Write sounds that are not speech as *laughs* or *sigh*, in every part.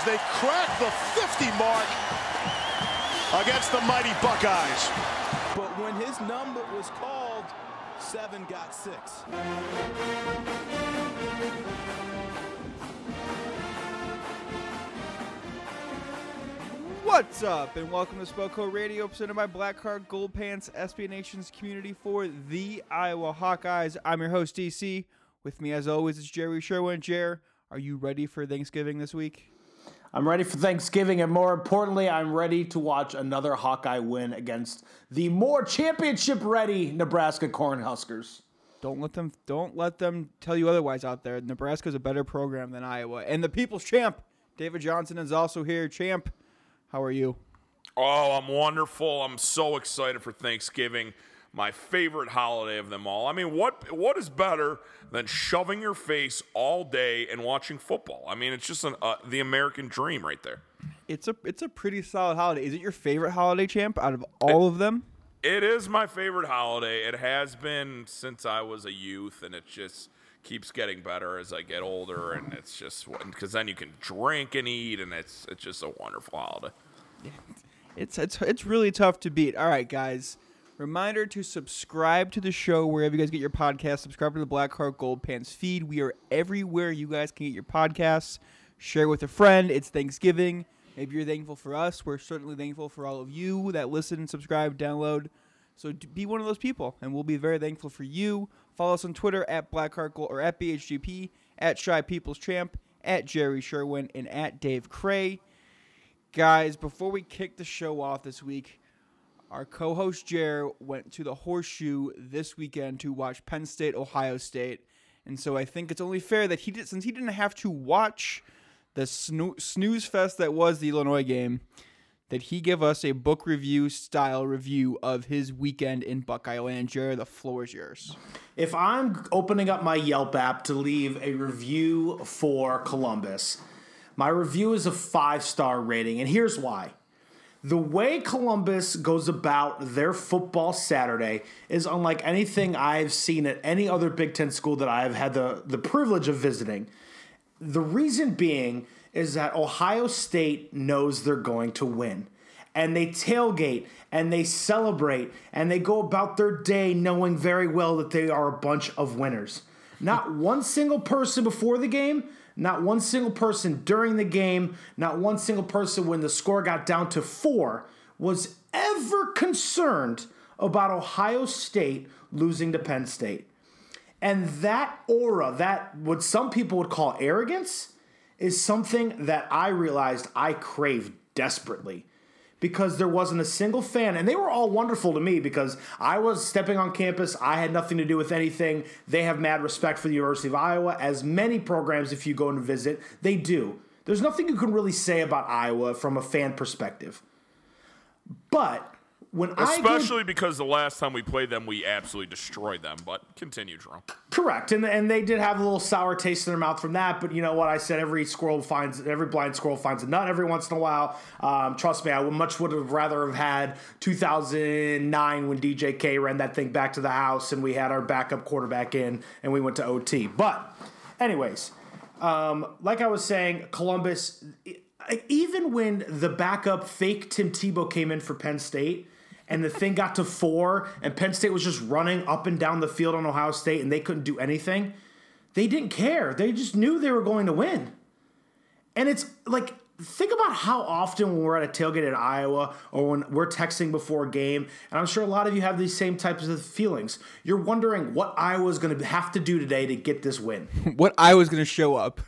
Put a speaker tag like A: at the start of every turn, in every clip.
A: As they crack the 50 mark against the mighty Buckeyes.
B: But when his number was called, seven got six.
C: What's up, and welcome to Spoko Radio, presented by Blackheart Gold Pants, SB Nation's community for the Iowa Hawkeyes. I'm your host, DC. With me, as always, is Jerry Sherwin. Jer, are you ready for Thanksgiving this week?
D: I'm ready for Thanksgiving, and more importantly, I'm ready to watch another Hawkeye win against the more championship-ready Nebraska Cornhuskers.
C: Don't let them don't let them tell you otherwise out there. Nebraska's a better program than Iowa. And the people's champ, David Johnson, is also here. Champ, how are you?
E: Oh, I'm wonderful. I'm so excited for Thanksgiving. My favorite holiday of them all. I mean, what what is better than shoving your face all day and watching football? I mean, it's just an, uh, the American dream right there.
C: It's a it's a pretty solid holiday. Is it your favorite holiday, champ, out of all of them?
E: It is my favorite holiday. It has been since I was a youth, and it just keeps getting better as I get older. And it's just because then you can drink and eat, and it's it's just a wonderful holiday. *laughs*
C: It's it's it's really tough to beat. All right, guys. Reminder to subscribe to the show wherever you guys get your podcasts. Subscribe to the Black Heart Gold Pants feed. We are everywhere you guys can get your podcasts. Share with a friend. It's Thanksgiving. Maybe you're thankful for us. We're certainly thankful for all of you that listen, subscribe, download. So be one of those people, and we'll be very thankful for you. Follow us on Twitter at Black Heart Gold or at BHGP, at Shy People's Champ, at Jerry Sherwin, and at Dave Cray. Guys, before we kick the show off this week, our co-host Jer went to the Horseshoe this weekend to watch Penn State, Ohio State, and so I think it's only fair that he did, since he didn't have to watch the snoo- snooze fest that was the Illinois game, that he give us a book review style review of his weekend in Buckeye Land. Jer, the floor is yours.
D: If I'm opening up my Yelp app to leave a review for Columbus, my review is a five star rating, and here's why. The way Columbus goes about their football Saturday is unlike anything I've seen at any other Big Ten school that I've had the, the privilege of visiting. The reason being is that Ohio State knows they're going to win. And they tailgate and they celebrate and they go about their day knowing very well that they are a bunch of winners. Not one single person before the game, not one single person during the game, not one single person when the score got down to four was ever concerned about Ohio State losing to Penn State. And that aura, that what some people would call arrogance, is something that I realized I craved desperately because there wasn't a single fan, and they were all wonderful to me because I was stepping on campus. I had nothing to do with anything. They have mad respect for the University of Iowa, as many programs, if you go and visit, they do. There's nothing you can really say about Iowa from a fan perspective. But when
E: Especially because the last time we played them, we absolutely destroyed them. But continue, Jerome.
D: Correct, and and they did have a little sour taste in their mouth from that. But you know what I said: every squirrel finds every blind squirrel finds a nut every once in a while. Um, trust me, I would much would have rather have had 2009 when DJK ran that thing back to the house and we had our backup quarterback in and we went to OT. But, anyways, um, like I was saying, Columbus. Even when the backup fake Tim Tebow came in for Penn State, and the thing got to four, and Penn State was just running up and down the field on Ohio State, and they couldn't do anything. They didn't care. They just knew they were going to win. And it's like think about how often when we're at a tailgate in Iowa or when we're texting before a game, and I'm sure a lot of you have these same types of feelings. You're wondering what Iowa's going to have to do today to get this win. *laughs*
C: what Iowa's going to show up.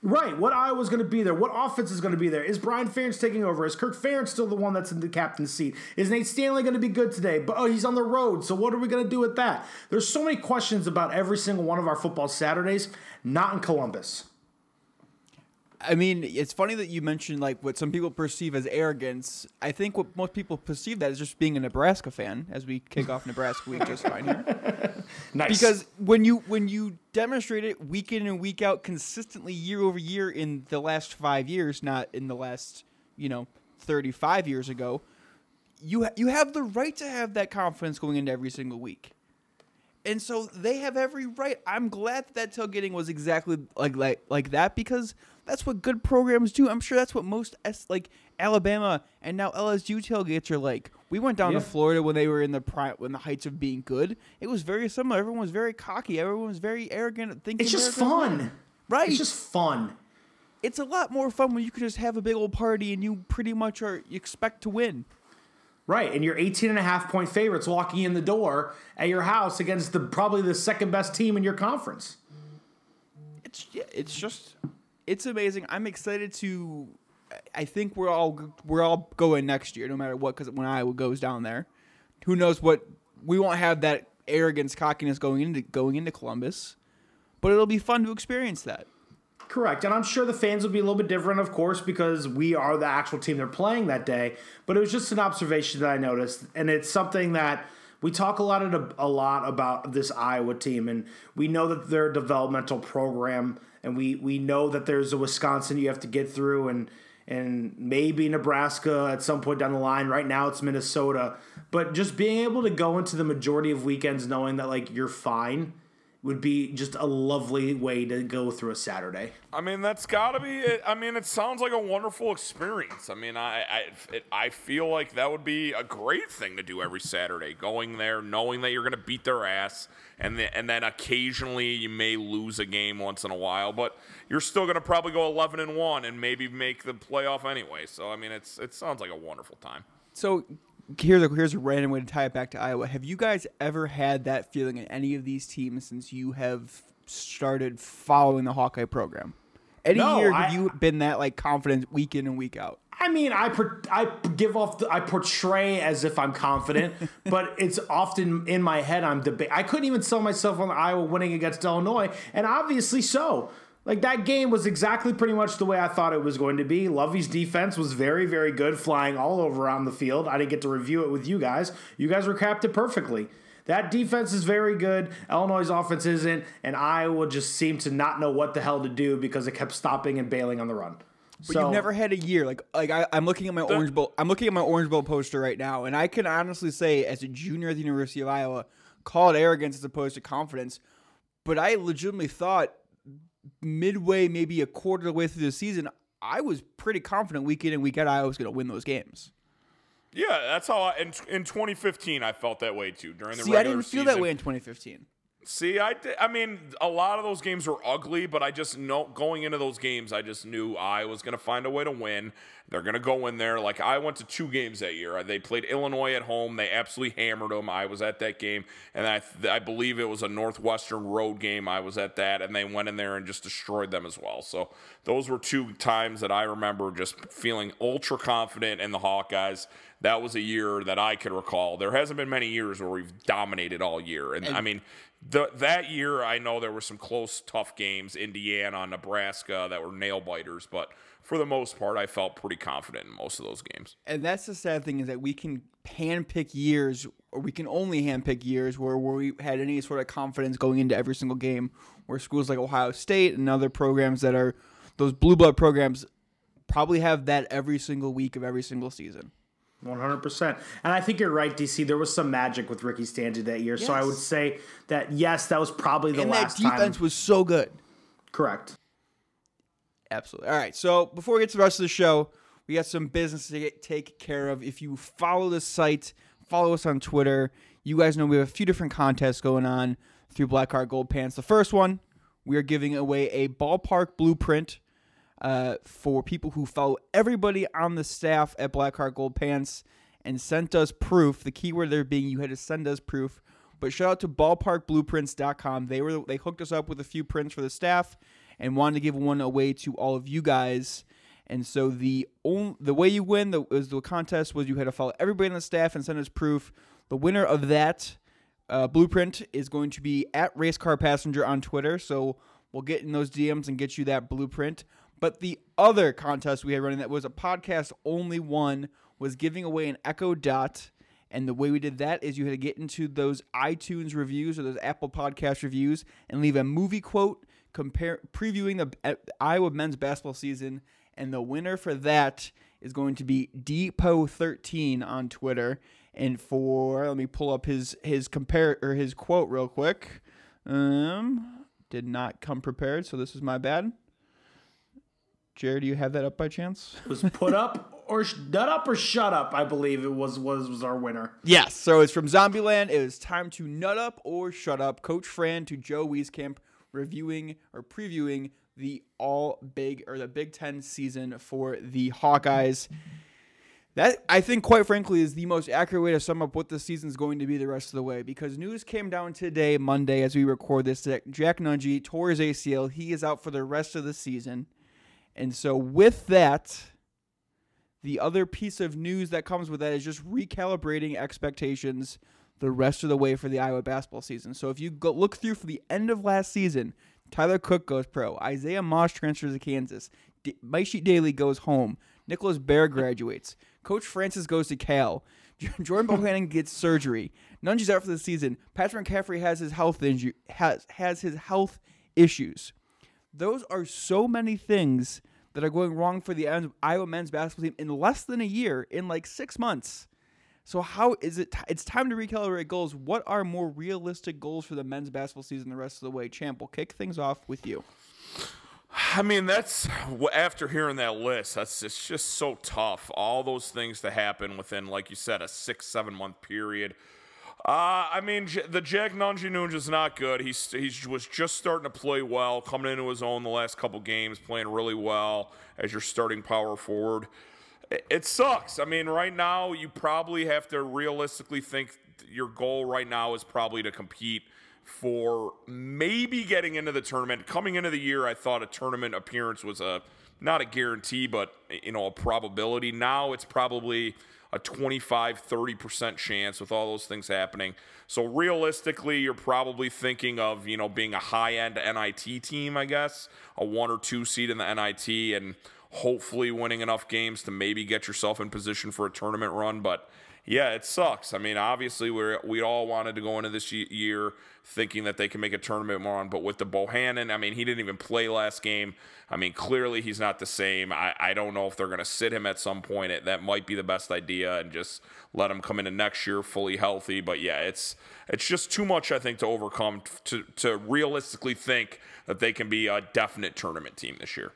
D: Right, what Iowa's going to be there? What offense is going to be there? Is Brian Ferentz taking over? Is Kirk Ferentz still the one that's in the captain's seat? Is Nate Stanley going to be good today? But oh, he's on the road, so what are we going to do with that? There's so many questions about every single one of our football Saturdays. Not in Columbus.
C: I mean, it's funny that you mentioned like what some people perceive as arrogance. I think what most people perceive that is just being a Nebraska fan. As we kick off Nebraska week just fine here. *laughs*
D: nice.
C: Because when you when you demonstrate it week in and week out consistently year over year in the last five years, not in the last you know thirty five years ago, you ha- you have the right to have that confidence going into every single week. And so they have every right. I'm glad that that tailgating was exactly like like like that because that's what good programs do. I'm sure that's what most S, like Alabama and now LSU tailgates are like. We went down
D: Yeah.
C: to Florida when they were in the prime, when the heights of being good. It was very similar. Everyone was very cocky. Everyone was very arrogant. Thinking
D: It's just
C: win.
D: fun.
C: right?
D: It's just fun.
C: it's a lot more fun when you can just have a big old party and you pretty much are you expect to win.
D: Right, and you're 18 and a half point favorites walking in the door at your house against the probably the second best team in your conference.
C: It's yeah, it's just it's amazing. I'm excited to. I think we're all we're all going next year, no matter what, because when Iowa goes down there, who knows what we won't have that arrogance, cockiness going into going into Columbus, but it'll be fun to experience that.
D: Correct, and I'm sure the fans will be a little bit different, of course, because we are the actual team they're playing that day. But it was just an observation that I noticed, and it's something that we talk a lot a lot about this Iowa team, and we know that they're developmental program, and we we know that there's a Wisconsin you have to get through, and and maybe Nebraska at some point down the line. Right now, it's Minnesota, but just being able to go into the majority of weekends knowing that like you're fine would be just a lovely way to go through a Saturday.
E: I mean, that's got to be. It. I mean, it sounds like a wonderful experience. I mean, I I, it, I feel like that would be a great thing to do every Saturday. Going there, knowing that you're going to beat their ass, and then and then occasionally you may lose a game once in a while, but you're still going to probably go 11 and one and maybe make the playoff anyway. So I mean, it's it sounds like a wonderful time.
C: So here's a here's a random way to tie it back to Iowa. Have you guys ever had that feeling in any of these teams since you have started following the Hawkeye program? Any
D: No,
C: year
D: I-
C: have you been that like confident week in and week out?
D: I mean, I per, I give off the, I portray as if I'm confident, *laughs* but it's often in my head I'm debate. I couldn't even sell myself on Iowa winning against Illinois, and obviously so. Like that game was exactly pretty much the way I thought it was going to be. Lovie's defense was very, very good, flying all over on the field. I didn't get to review it with you guys. You guys recapped it perfectly. That defense is very good. Illinois' offense isn't, and Iowa just seemed to not know what the hell to do because it kept stopping and bailing on the run.
C: But you've never had a year like like I, I'm looking at my Orange Bowl. I'm looking at my Orange Bowl poster right now, and I can honestly say, as a junior at the University of Iowa, call it arrogance as opposed to confidence. But I legitimately thought midway, maybe a quarter of the way through the season, I was pretty confident week in and week out Iowa was going to win those games.
E: Yeah, that's how I, in in 2015 I felt that way too during the
C: See, I didn't feel
E: season.
C: that way in 2015.
E: See, I, di- I mean, a lot of those games were ugly, but I just know going into those games, I just knew I was going to find a way to win. They're going to go in there. Like, I went to two games that year. They played Illinois at home. They absolutely hammered them. I was at that game. And I, I believe it was a Northwestern road game. I was at that. And they went in there and just destroyed them as well. So, those were two times that I remember just feeling ultra confident in the Hawkeyes. That was a year that I could recall. There hasn't been many years where we've dominated all year. and I mean, the, that year, I know there were some close, tough games, Indiana, Nebraska, that were nail biters, but for the most part, I felt pretty confident in most of those games.
C: And that's the sad thing is that we can handpick years, or we can only handpick years where, where we had any sort of confidence going into every single game. Where schools like Ohio State and other programs that are those blue blood programs probably have that every single week of every single season.
D: One hundred percent, and I think you're right, DC. There was some magic with Ricky Stanley that year, so I would say that yes, that was probably the
C: and that defense
D: time.
C: was so good.
D: Correct.
C: Absolutely. All right. So before we get to the rest of the show, we got some business to get, take care of. If you follow the site, follow us on Twitter. You guys know we have a few different contests going on through Black Heart Gold Pants. The first one, we are giving away a ballpark blueprint uh, for people who follow everybody on the staff at Blackheart Gold Pants and sent us proof. The keyword there being you had to send us proof. But shout out to ballparkblueprints.com. They were they hooked us up with a few prints for the staff and wanted to give one away to all of you guys. And so the only, the way you win the was the contest was you had to follow everybody on the staff and send us proof. The winner of that uh, blueprint is going to be at Racecar Passenger on Twitter. So we'll get in those DMs and get you that blueprint. But the other contest we had running that was a podcast only one was giving away an Echo Dot. And the way we did that is you had to get into those iTunes reviews or those Apple Podcast reviews and leave a movie quote compare previewing the uh, Iowa men's basketball season. And the winner for that is going to be Depot13 on Twitter. And for let me pull up his his compare or his quote real quick. Um, did not come prepared, so this is my bad. Jared, do you have that up by chance?
D: was put up or sh- nut up or shut up. I believe it was was was our winner.
C: Yes. So it's from Zombieland. It is time to nut up or shut up. Coach Fran to Joe Wieskamp reviewing or previewing the all big or the Big Ten season for the Hawkeyes. That I think, quite frankly, is the most accurate way to sum up what the season is going to be the rest of the way. Because news came down today, Monday, as we record this, that Jack Nunge tore his ACL. He is out for the rest of the season. And so, with that, the other piece of news that comes with that is just recalibrating expectations the rest of the way for the Iowa basketball season. So, if you go look through for the end of last season, Tyler Cook goes pro, Isaiah Moss transfers to Kansas, D- Sheet Dailey goes home, Nicholas Baer graduates, Coach Francis goes to Cal. *laughs* Jordan *laughs* Bohannon gets surgery. Nungy's out for the season. Patrick McCaffery has his health inju- has has his health issues. Those are so many things that are going wrong for the Iowa men's basketball team in less than a year, in like six months. So how is it? T- it's time to recalibrate goals. What are more realistic goals for the men's basketball season the rest of the way? Champ, we'll kick things off with you.
E: I mean, that's after hearing that list. That's it's just so tough. All those things to happen within, like you said, a six seven month period. Uh, I mean, the Jack Nunge is not good. He's he was just starting to play well, coming into his own the last couple games, playing really well as your starting power forward. It, it sucks. I mean, right now you probably have to realistically think your goal right now is probably to compete for maybe getting into the tournament. Coming into the year, I thought a tournament appearance was a not a guarantee, but you know a probability. Now it's probably a 25 30% chance with all those things happening. So realistically, you're probably thinking of, you know, being a high-end NIT team, I guess, a 1 or 2 seed in the NIT and hopefully winning enough games to maybe get yourself in position for a tournament run, but yeah, it sucks. I mean, obviously we we all wanted to go into this year thinking that they can make a tournament run, but with the Bohannon, I mean, he didn't even play last game. I mean, clearly he's not the same. I, I don't know if they're going to sit him at some point. It, that might be the best idea and just let him come into next year fully healthy. But yeah, it's it's just too much, I think, to overcome to to realistically think that they can be a definite tournament team this year.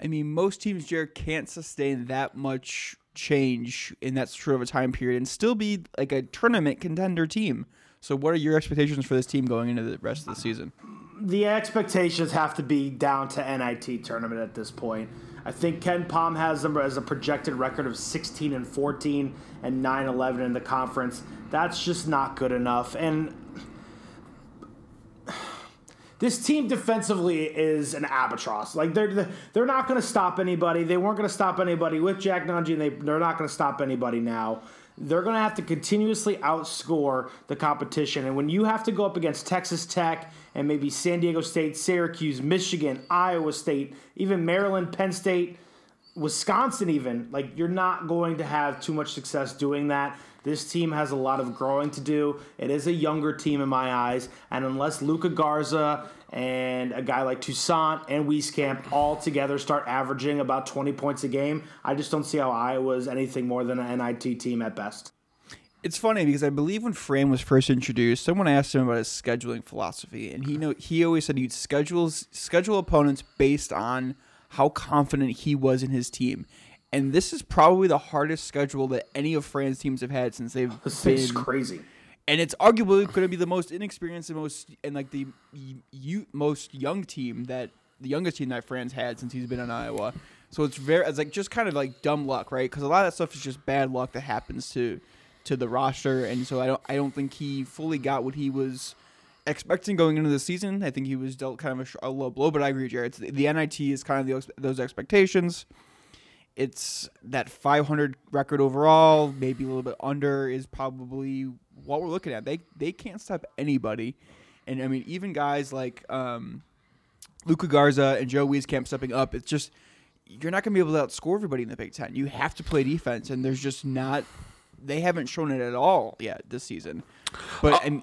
C: I mean, most teams, Jared, can't sustain that much change in that short of a time period and still be like a tournament contender team. So, what are your expectations for this team going into the rest of the season?
D: The expectations have to be down to NIT tournament at this point. I think KenPom has them as a projected record of 16 and 14 and 9 11 in the conference. That's just not good enough. And this team defensively is an albatross. Like they're they're not going to stop anybody. They weren't going to stop anybody with Jack Nunge, and they they're not going to stop anybody now. They're going to have to continuously outscore the competition. And when you have to go up against Texas Tech and maybe San Diego State, Syracuse, Michigan, Iowa State, even Maryland, Penn State, Wisconsin, even like you're not going to have too much success doing that. This team has a lot of growing to do. It is a younger team in my eyes, and unless Luka Garza and a guy like Toussaint and Wieskamp all together start averaging about 20 points a game, I just don't see how Iowa's anything more than an NIT team at best.
C: It's funny because I believe when Fran was first introduced, someone asked him about his scheduling philosophy, and he know he always said he'd schedule schedule opponents based on how confident he was in his team and this is probably the hardest schedule that any of Fran's teams have had since they've *laughs*
D: this
C: been.
D: is crazy.
C: And it's arguably going to be the most inexperienced and most and like the you most young team that the youngest team that Fran's had since he's been in Iowa. So it's very it's like just kind of like dumb luck, right? Because a lot of that stuff is just bad luck that happens to to the roster, and so I don't I don't think he fully got what he was expecting going into the season. I think he was dealt kind of a, a low blow, but I agree, Jared. The, the NIT is kind of the, those expectations. It's that 500 record overall, maybe a little bit under, is probably what we're looking at. They they can't stop anybody, and I mean even guys like um, Luka Garza and Joe Wieskamp stepping up. It's just you're not going to be able to outscore everybody in the Big Ten. You have to play defense, and there's just not. They haven't shown it at all yet this season. But and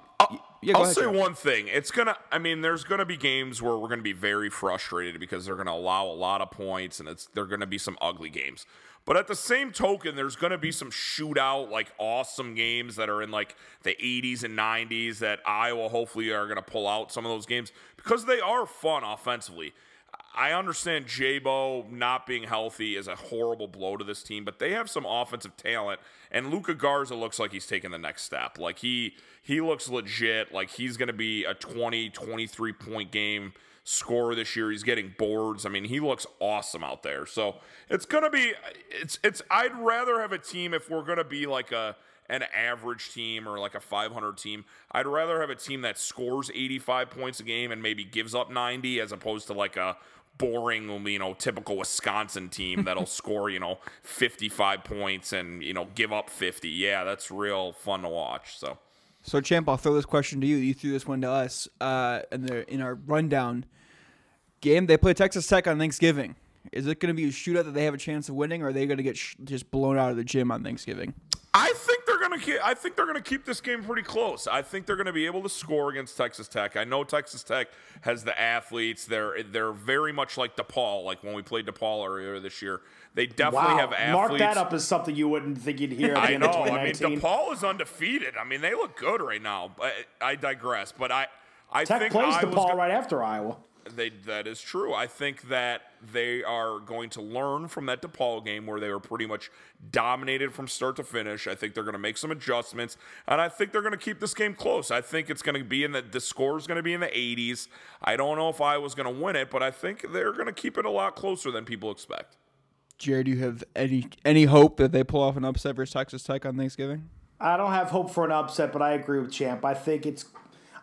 C: yeah,
E: I'll
C: ahead,
E: say
C: Joe.
E: one thing. It's gonna. I mean, there's gonna be games where we're gonna be very frustrated because they're gonna allow a lot of points, and it's they're gonna be some ugly games. But at the same token, there's gonna be some shootout, like awesome games that are in like the 80s and 90s that Iowa hopefully are gonna pull out some of those games because they are fun offensively. I understand Jobo not being healthy is a horrible blow to this team, but they have some offensive talent, and Luka Garza looks like he's taking the next step. Like he he looks legit. Like he's going to be a 20, 23 point game scorer this year. He's getting boards. I mean, he looks awesome out there. So it's going to be it's it's. I'd rather have a team if we're going to be like a an average team or like a 500 team. I'd rather have a team that scores 85 points a game and maybe gives up 90 as opposed to like a boring, you know, typical Wisconsin team that'll *laughs* score, you know, 55 points and, you know, give up 50. Yeah, that's real fun to watch. So,
C: So, Champ, I'll throw this question to you. You threw this one to us uh, in, the, in our rundown game. They play Texas Tech on Thanksgiving. Is it going to be a shootout that they have a chance of winning, or are they going to get sh- just blown out of the gym on Thanksgiving?
E: I think gonna keep. I think they're gonna keep this game pretty close. I think they're gonna be able to score against Texas Tech. I know Texas Tech has the athletes. They're they're very much like DePaul. Like when we played DePaul earlier this year, they definitely
D: wow.
E: have athletes.
D: Mark that up as something you wouldn't think you'd hear *laughs*
E: I know. I mean, DePaul is undefeated. I mean, they look good right now. But I digress. But I, I
D: Tech
E: think
D: plays
E: Iowa's
D: DePaul
E: go-
D: right after Iowa.
E: They that is true. I think that they are going to learn from that DePaul game where they were pretty much dominated from start to finish. I think they're going to make some adjustments, and I think they're going to keep this game close. I think it's going to be in the the score is going to be in the 80s. I don't know if I was going to win it, but I think they're going to keep it a lot closer than people expect.
C: Jared, do you have any any hope that they pull off an upset versus Texas Tech on Thanksgiving?
D: I don't have hope for an upset, but I agree with Champ. I think it's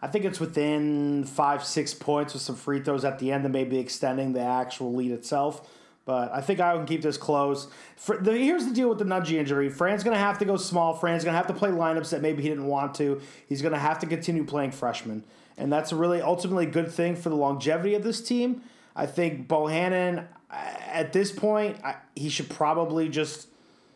D: I think it's within five, six points with some free throws at the end and maybe extending the actual lead itself. But I think I can keep this close. For the, here's the deal with the Nunge injury. Fran's going to have to go small. Fran's going to have to play lineups that maybe he didn't want to. He's going to have to continue playing freshmen. And that's a really ultimately good thing for the longevity of this team. I think Bohannon, uh, at this point, I, he should probably just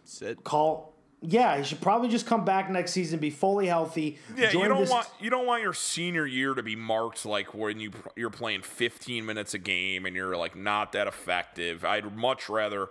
C: Sit.
D: call. Yeah, he should probably just come back next season, be fully healthy.
E: Yeah, you don't
D: this-
E: want you don't want your senior year to be marked like when you you're playing 15 minutes a game and you're like not that effective. I'd much rather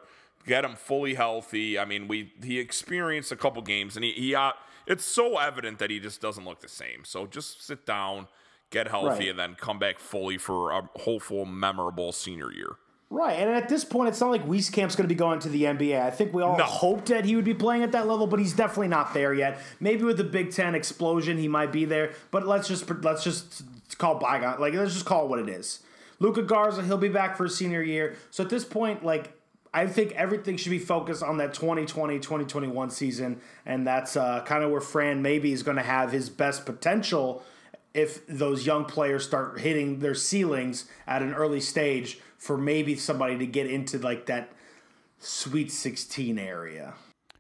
E: get him fully healthy. I mean, we he experienced a couple games and he, he uh, it's so evident that he just doesn't look the same. So just sit down, get healthy,
D: Right.
E: and then come back fully for a hopeful, memorable senior year.
D: Right, and at this point, it's not like Wieskamp's going to be going to the NBA. I think we all
E: No.
D: hoped that he would be playing at that level, but he's definitely not there yet. Maybe with the Big Ten explosion, he might be there. But let's just let's just call bygone like let's just call it what it is. Luka Garza, he'll be back for his senior year. So at this point, like I think everything should be focused on that 2020-2021 season, and that's uh, kind of where Fran maybe is going to have his best potential if those young players start hitting their ceilings at an early stage for maybe somebody to get into like that sweet 16 area.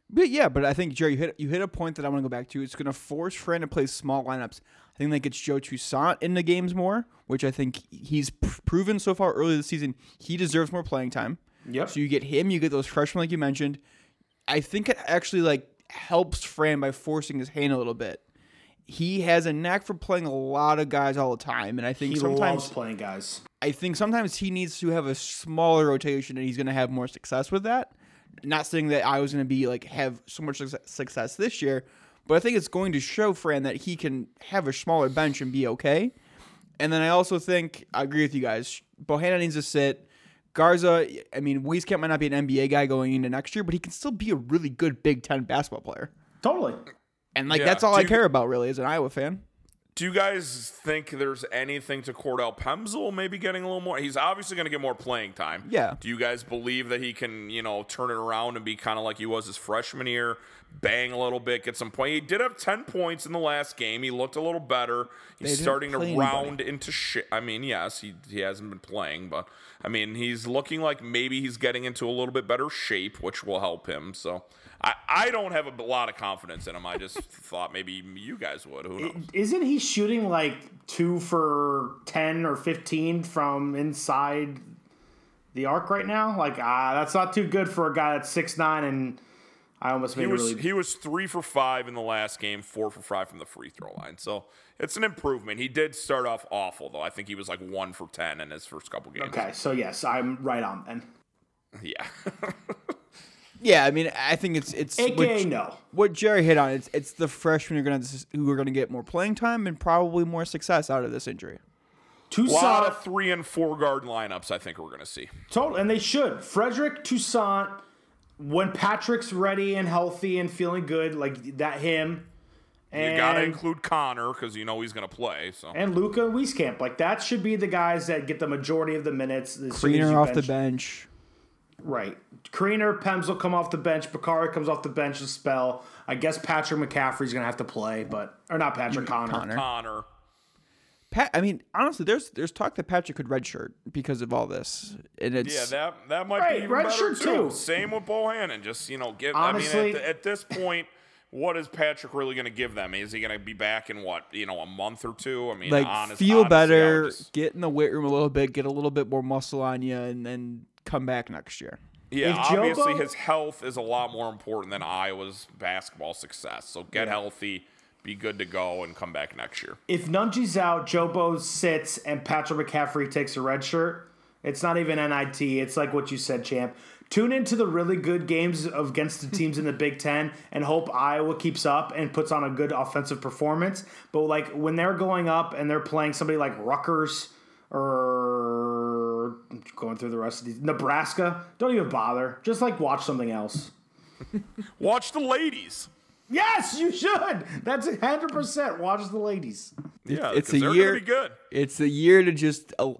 C: But yeah, but I think Jerry, you hit you hit a point that I want to go back to. It's going to force Fran to play small lineups. I think that gets Joe Toussaint in the games more, which I think he's pr- proven so far early this season. He deserves more playing time.
D: Yep.
C: So you get him, you get those freshmen like you mentioned. I think it actually like helps Fran by forcing his hand a little bit. He has a knack for playing a lot of guys all the time, and I think
D: He
C: sometimes
D: loves playing guys.
C: I think sometimes he needs to have a smaller rotation, and he's going to have more success with that. Not saying that I was going to be like have so much success this year, but I think it's going to show Fran that he can have a smaller bench and be okay. And then I also think I agree with you guys. Bohanna needs to sit. Garza, I mean, Wieskamp might not be an NBA guy going into next year, but he can still be a really good Big Ten basketball player.
D: Totally.
C: And like
E: Yeah.
C: that's all
E: Do
C: I
E: you-
C: care about really as an Iowa fan.
E: Do you guys think there's anything to Cordell Pemsl maybe getting a little more? He's obviously going to get more playing time.
C: Yeah.
E: Do you guys believe that he can, you know, turn it around and be kind of like he was his freshman year, bang a little bit, get some point? He did have 10 points in the last game. He looked a little better. He's starting to round
C: anybody.
E: into shit. I mean, yes, he he hasn't been playing, but I mean, he's looking like maybe he's getting into a little bit better shape, which will help him. So I, I don't have a lot of confidence in him. I just *laughs* thought maybe you guys would. Who knows?
D: Isn't he shooting like two for 10 or 15 from inside the arc right now? Like, ah, that's not too good for a guy that's six nine and I almost made
E: He was
D: really.
E: he was three for five in the last game, four for five from the free throw line. So it's an improvement. He did start off awful though. I think he was like one for ten in his first couple games.
D: okay, so yes, I'm right on then. *laughs*
E: Yeah. *laughs*
C: Yeah, I mean, I think it's it's
D: AKA
C: what,
D: no.
C: what Jerry hit on. It's it's the freshmen who are gonna who are gonna get more playing time and probably more success out of this injury.
E: a lot of three and four guard lineups. I think we're gonna see.
D: total, and they should. Fredrick Toussaint, when Patrick's ready and healthy and feeling good, like that him. And,
E: You got to include Connor because you know he's gonna play. So
D: and Luca and Wieskamp. Like that should be the guys that get the majority of the minutes. as soon as
C: Kriener
D: you
C: off the
D: bench-
C: bench.
D: Right. Kriener, Pems will come off the bench. Bakari comes off the bench to spell. I guess Patrick McCaffery's gonna have to play, but or not Patrick Connor.
C: Connor.
E: Connor.
C: Pat, I mean, honestly, there's there's talk that Patrick could redshirt because of all this, and it's
E: Yeah, that that might
D: Right,
E: be even
D: red
E: better too.
D: too.
E: Same with Bohannon. Just you know, give.
D: Honestly-
E: I mean, at, at this point, what is Patrick really going to give them? Is he going to be back in what you know a month or two? I mean,
C: like
E: honest,
C: feel
E: honestly,
C: better,
E: just-
C: get in the weight room a little bit, get a little bit more muscle on you, and then come back next year.
E: Yeah,
D: If
E: obviously
D: Jobo-
E: his health is a lot more important than Iowa's basketball success. So get healthy, be good to go, and come back next year.
D: If Nunge's out, Jobo sits, and Patrick McCaffery takes a red shirt. It's not even NIT. It's like what you said, champ. Tune into the really good games of against the teams in the Big Ten and hope Iowa keeps up and puts on a good offensive performance. But like when they're going up and they're playing somebody like Rutgers or going through the rest of these Nebraska, don't even bother. Just like watch something else. *laughs*
E: Watch the ladies.
D: Yes, you should. That's hundred percent. Watch the ladies.
E: Yeah,
C: it's
E: 'cause
C: a year.
E: Be good.
C: It's a year to just uh,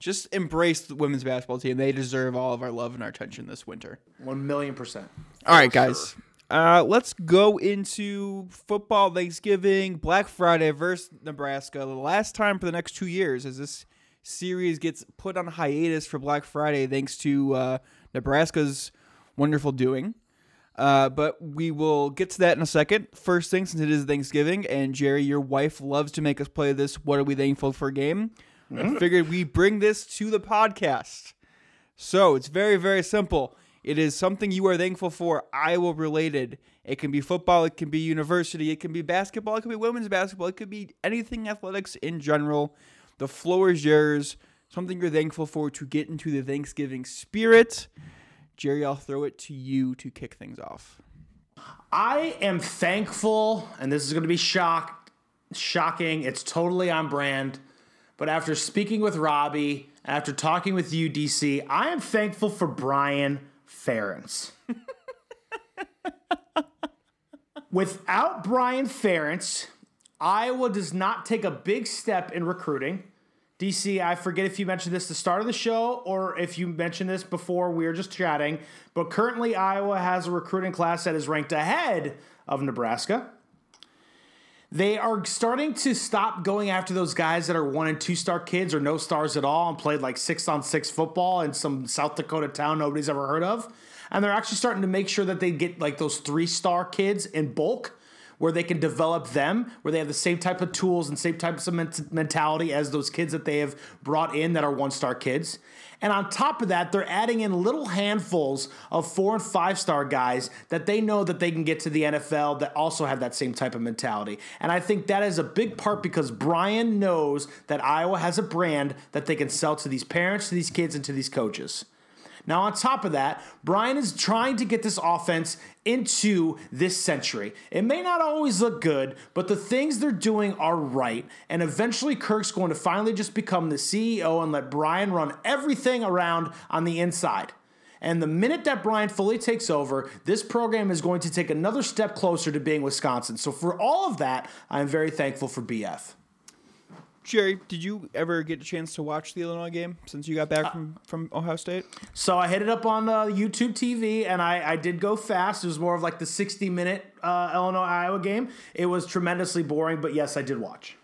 C: just embrace the women's basketball team. They deserve all of our love and our attention this winter.
D: One million percent.
C: All right, guys. Uh, let's go into football Thanksgiving, Black Friday versus Nebraska. The last time for the next two years as this series gets put on hiatus for Black Friday thanks to uh, Nebraska's wonderful doing. Uh, but we will get to that in a second. First thing, since it is Thanksgiving, and Jerry, your wife loves to make us play this What Are We Thankful For game. I figured we bring this to the podcast. So it's very, very simple. It is something you are thankful for, Iowa related. It can be football, it can be university, it can be basketball, it can be women's basketball, it could be anything athletics in general. The floor is yours. Something you're thankful for to get into the Thanksgiving spirit. Jerry, I'll throw it to you to kick things off.
D: I am thankful, and this is going to be shocked, shocking. It's totally on brand. But after speaking with Robbie, after talking with you, DC, I am thankful for Brian Ferentz. *laughs* Without Brian Ferentz, Iowa does not take a big step in recruiting. DC, I forget if you mentioned this at the start of the show or if you mentioned this before we were just chatting, but currently Iowa has a recruiting class that is ranked ahead of Nebraska. They are starting to stop going after those guys that are one and two star kids or no stars at all and played like six on six football in some South Dakota town nobody's ever heard of. And they're actually starting to make sure that they get like those three star kids in bulk where they can develop them, where they have the same type of tools and same types of ment- mentality as those kids that they have brought in that are one star kids. And on top of that, they're adding in little handfuls of four and five star guys that they know that they can get to the NFL that also have that same type of mentality. And I think that is a big part because Brian knows that Iowa has a brand that they can sell to these parents, to these kids, and to these coaches. Now, on top of that, Brian is trying to get this offense into this century. It may not always look good, but the things they're doing are right. And eventually, Kirk's going to finally just become the CEO and let Brian run everything around on the inside. And the minute that Brian fully takes over, this program is going to take another step closer to being Wisconsin. So, for all of that, I'm very thankful for BF.
C: Jerry, did you ever get a chance to watch the Illinois game since you got back from, from Ohio State?
D: So I hit it up on uh, YouTube TV, and I, I did go fast. It was more of like the 60 minute uh, Illinois Iowa game. It was tremendously boring, but yes, I did watch.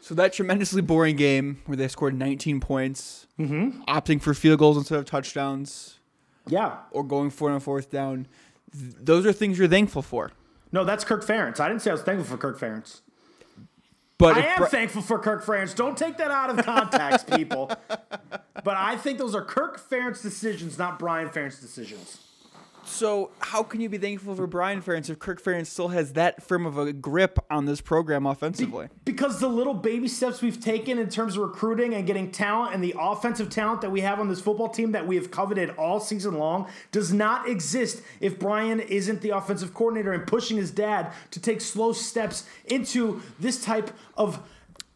C: So that tremendously boring game where they scored 19 points,
D: Mm-hmm.
C: opting for field goals instead of touchdowns,
D: Yeah.
C: or going for it on fourth down, th- those are things you're thankful for.
D: No, that's Kirk Ferentz. I didn't say I was thankful for Kirk Ferentz.
C: But
D: I am
C: Bri-
D: thankful for Kirk Ferentz. Don't take that out of context, *laughs* people. But I think those are Kirk Ferentz decisions, not Brian Ferentz decisions.
C: So how can you be thankful for Brian Ferentz if Kirk Ferentz still has that firm of a grip on this program offensively?
D: Because the little baby steps we've taken in terms of recruiting and getting talent and the offensive talent that we have on this football team that we have coveted all season long does not exist if Brian isn't the offensive coordinator and pushing his dad to take slow steps into this type of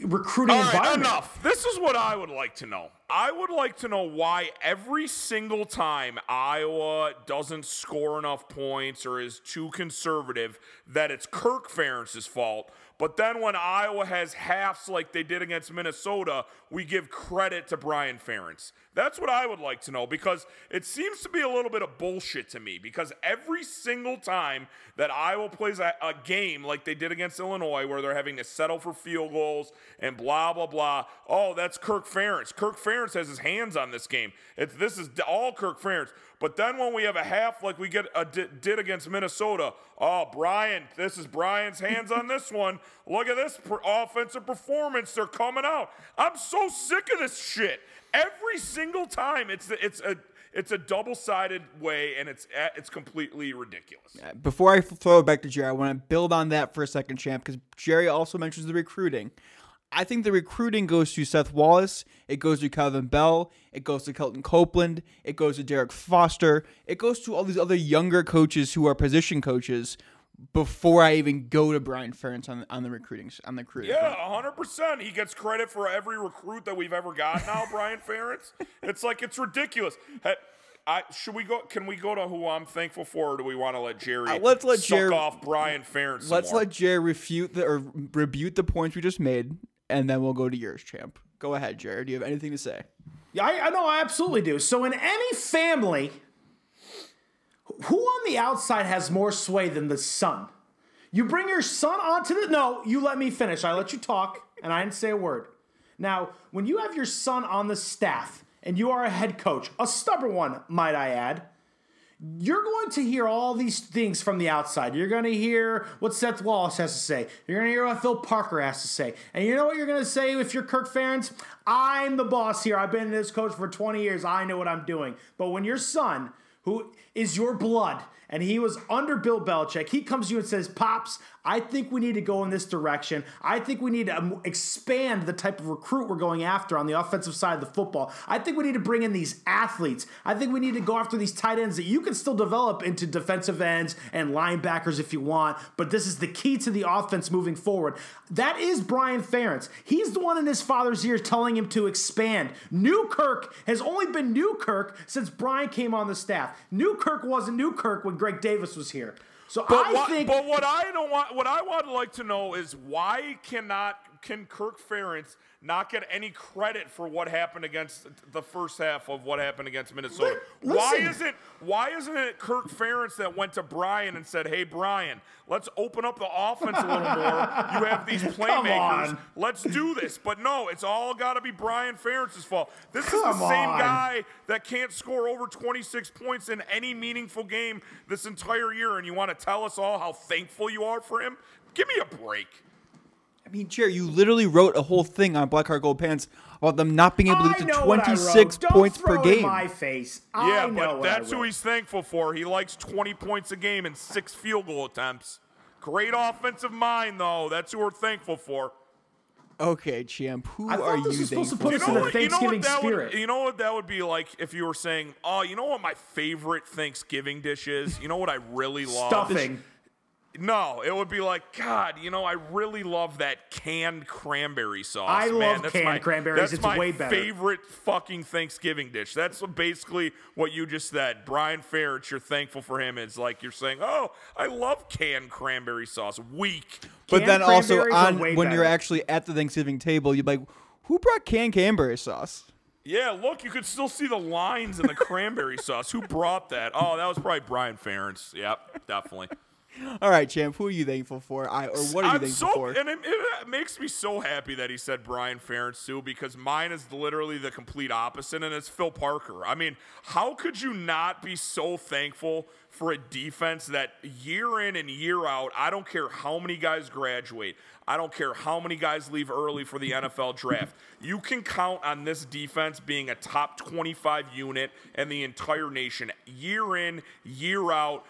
D: recruiting
E: All right,
D: environment.
E: enough. This is what I would like to know. I would like to know why every single time Iowa doesn't score enough points or is too conservative that it's Kirk Ferentz's fault. But then when Iowa has halves like they did against Minnesota, we give credit to Brian Ferentz. That's what I would like to know because it seems to be a little bit of bullshit to me because every single time that Iowa plays a, a game like they did against Illinois where they're having to settle for field goals and blah blah blah, oh that's Kirk Ferentz. Kirk Ferentz has his hands on this game. It's this is all Kirk Ferentz. But then when we have a half like we get a, did, against Minnesota, oh Brian, this is Brian's hands on this one. Look at this per- offensive performance. They're coming out. I'm so sick of this shit. Every single time, it's it's a it's a double-sided way, and it's it's completely ridiculous.
C: Uh, before I throw it back to Jerry, I want to build on that for a second, champ, because Jerry also mentions the recruiting. I think the recruiting goes to Seth Wallace, it goes to Kelvin Bell, it goes to Kelton Copeland, it goes to Derrick Foster, it goes to all these other younger coaches who are position coaches. Before I even go to Brian Ferentz on on the recruiting on the recruiting.
E: Yeah, hundred percent. He gets credit for every recruit that we've ever got now, *laughs* Brian Ferentz. It's like it's ridiculous. Hey, I, should we go? Can we go to who I'm thankful for, or do we want to let Jerry
C: Uh, let's let Jerry-
E: off Brian Ferentz?
C: Let's let Jerry refute the or rebut the points we just made, and then we'll go to yours, champ. Go ahead, Jared. Do you have anything to say?
D: Yeah, I, I know, I absolutely do. So, in any family, who on the outside has more sway than the son? You bring your son onto the. No, you let me finish. I let you talk, and I didn't say a word. Now, when you have your son on the staff and you are a head coach, a stubborn one, might I add, you're going to hear all these things from the outside. You're going to hear what Seth Wallace has to say. You're going to hear what Phil Parker has to say. And you know what you're going to say if you're Kirk Ferentz? I'm the boss here. I've been this coach for 20 years. I know what I'm doing. But when your son, who is your blood, and he was under Bill Belichick. He comes to you and says, Pops, I think we need to go in this direction. I think we need to um, expand the type of recruit we're going after on the offensive side of the football. I think we need to bring in these athletes. I think we need to go after these tight ends that you can still develop into defensive ends and linebackers if you want, but this is the key to the offense moving forward. That is Brian Ferentz. He's the one in his father's ears telling him to expand. Newkirk has only been Newkirk since Brian came on the staff. Newkirk wasn't Newkirk when Greg Davis was here. So
E: But,
D: I
E: what,
D: think
E: but what I don't want, what I would like to know is why cannot can Kirk Ferentz not get any credit for what happened against the first half of what happened against Minnesota?
D: Li-
E: why isn't why isn't it Kirk Ferentz that went to Brian and said, "Hey Brian, let's open up the offense a little more. You have these *laughs* playmakers. Let's do this." But no, it's all got to be Brian Ferentz's fault. This is
D: Come
E: the same
D: on.
E: guy that can't score over 26 points in any meaningful game this entire year, and you want to tell us all how thankful you are for him? Give me a break.
C: I mean, Jerry, you literally wrote a whole thing on Black Heart Gold Pants about them not being able to
D: I
C: get to
D: know what
C: 26.
D: Don't
C: points
D: throw
C: per
D: it in
C: game.
D: my face.
E: yeah,
D: I know
E: but
D: what I
E: that's who he's thankful for. He likes 20 points a game and six field goal attempts. Great offensive mind, though. That's who we're thankful for.
C: Okay, champ, who
D: I thought
C: are
D: this
C: you
D: was supposed to
C: thankful
D: put us
C: for?
D: in a
E: what- you know what
D: spirit.
E: Would, you know what that would be like if you were saying, "Oh, you know what my favorite Thanksgiving dish is? You know what I really love?
D: Stuffing.
E: No, it would be like, God, you know, I really love that canned cranberry sauce.
D: I
E: man.
D: love
E: That's
D: canned
E: my,
D: cranberries.
E: That's
D: It's
E: my
D: way better.
E: favorite fucking Thanksgiving dish. That's basically what you just said. Brian Ferentz, you're thankful for him. It's like you're saying, oh, I love canned cranberry sauce. Weak.
C: But
D: Canned
C: then also on
D: way
C: when you're actually at the Thanksgiving table, you're like, Who brought canned cranberry sauce?
E: Yeah, look, you could still see the lines in the cranberry *laughs* sauce. Who brought that? Oh, that was probably Brian Ferentz. Yep, definitely.
C: All right, champ. Who are you thankful for? I or what are you
E: I'm
C: thankful
E: so,
C: for?
E: And it, it makes me so happy that he said Brian Ferentz too, because mine is literally the complete opposite, and it's Phil Parker. I mean, how could you not be so thankful for a defense that year in and year out, I don't care how many guys graduate, I don't care how many guys leave early for the NFL draft. You can count on this defense being a top 25 unit in the entire nation, year in, year out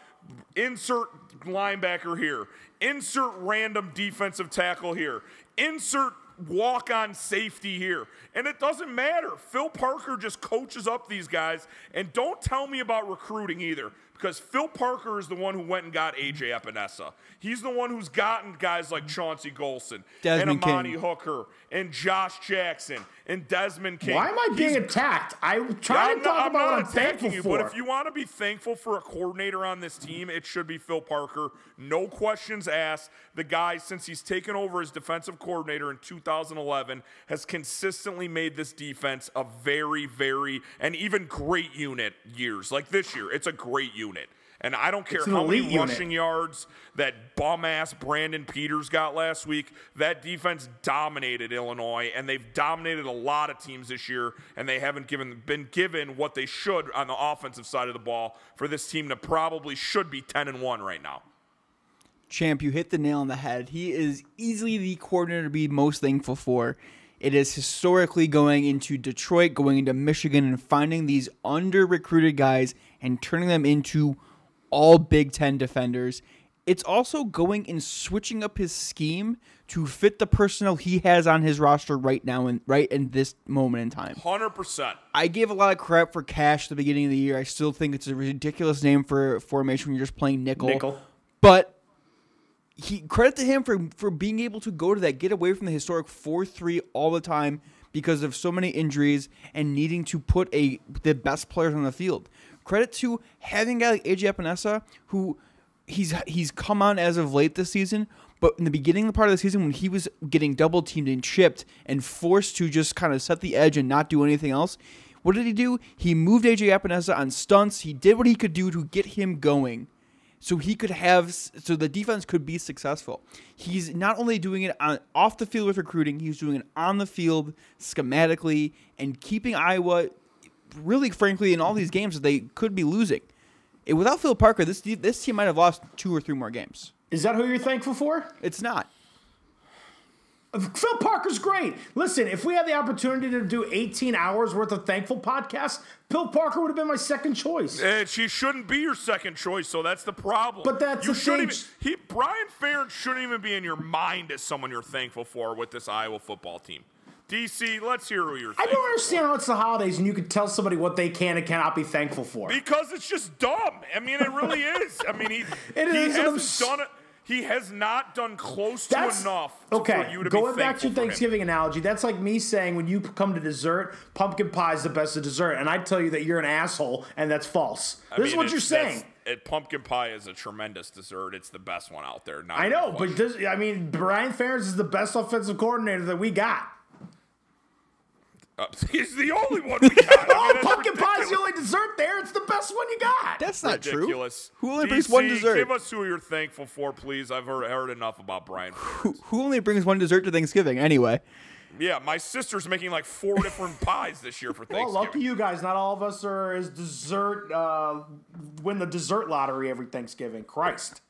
E: insert linebacker here, insert random defensive tackle here, insert walk on safety here. And it doesn't matter. Phil Parker just coaches up these guys. And don't tell me about recruiting either. Because Phil Parker is the one who went and got AJ Epenesa. He's the one who's gotten guys like Chauncey Golston
C: Desmond
E: and Amani
C: King.
E: Hooker and Josh Jackson and Desmond King.
D: Why am I being
E: He's-
D: attacked? I'm trying
E: I'm
D: to talk
E: not,
D: about
E: I'm
D: what
E: not
D: I'm
E: attacking
D: thankful
E: you,
D: for.
E: but if you want to be thankful for a coordinator on this team, it should be Phil Parker. No questions asked. The guy, since he's taken over as defensive coordinator in 2011, has consistently made this defense a very, very, and even great unit years. Like this year, it's a great unit. And I don't care how many
D: unit.
E: rushing yards that bum ass Brandon Peters got last week. That defense dominated Illinois, and they've dominated a lot of teams this year, and they haven't given been given what they should on the offensive side of the ball for this team to probably should be 10 and 1 right now.
C: Champ, you hit the nail on the head. He is easily the coordinator to be most thankful for. It is historically going into Detroit, going into Michigan, and finding these under recruited guys and turning them into all Big Ten defenders. It's also going and switching up his scheme to fit the personnel he has on his roster right now and right in this moment in time.
E: 100%.
C: I gave a lot of crap for Cash at the beginning of the year. I still think it's a ridiculous name for a formation when you're just playing nickel.
D: Nickel.
C: But he credit to him for for being able to go to that, get away from the historic four three all the time because of so many injuries and needing to put a the best players on the field. Credit to having a guy like AJ Epenesa who he's he's come on as of late this season, but in the beginning the part of the season when he was getting double teamed and chipped and forced to just kind of set the edge and not do anything else, what did he do? He moved AJ Epenesa on stunts. He did what he could do to get him going so he could have so the defense could be successful. He's not only doing it on off the field with recruiting, he's doing it on the field schematically and keeping Iowa really frankly in all these games that they could be losing. Without Phil Parker, this this team might have lost two or three more games.
D: Is that who you're thankful for?
C: It's not.
D: Phil Parker's great. Listen, if we had the opportunity to do 18 hours worth of thankful podcasts, Phil Parker would have been my second choice.
E: And she shouldn't be your second choice, so that's the problem.
D: But that's
E: you shouldn't
D: thing.
E: even. He Brian Ferentz shouldn't even be in your mind as someone you're thankful for with this Iowa football team. DC, let's hear who you're.
D: I don't understand how it's the holidays and you can tell somebody what they can and cannot be thankful for.
E: Because it's just dumb. I mean, it really is. I mean, he *laughs*
D: It
E: he
D: is,
E: hasn't done it. He has not done close
D: That's
E: to enough to,
D: okay.
E: for you to
D: Going
E: be
D: back to your. Thanksgiving analogy, that's like me saying when you come to dessert, pumpkin pie is the best of dessert, and I tell you that you're an asshole, and that's false.
E: I
D: this is what you're saying.
E: It, pumpkin pie is a tremendous dessert. It's the best one out there.
D: I know, but this, I mean, Brian Ferentz is the best offensive coordinator that we got.
E: Uh, *laughs* he's the only one we got. I mean, *laughs*
D: Oh, pumpkin pie is
E: ridiculous.
D: the only dessert there. It's the best one you got.
C: That's not
E: ridiculous.
C: true. Who only
E: DC,
C: brings one dessert?
E: Give us who you're thankful for, please. I've heard, heard enough about Brian.
C: Who, who only brings one dessert to Thanksgiving anyway?
E: yeah, my sister's making like four *laughs* different pies this year for Thanksgiving.
D: Well,
E: Thanksgiving.
D: lucky you guys. Not all of us are as dessert. Uh, win the dessert lottery every Thanksgiving. Christ.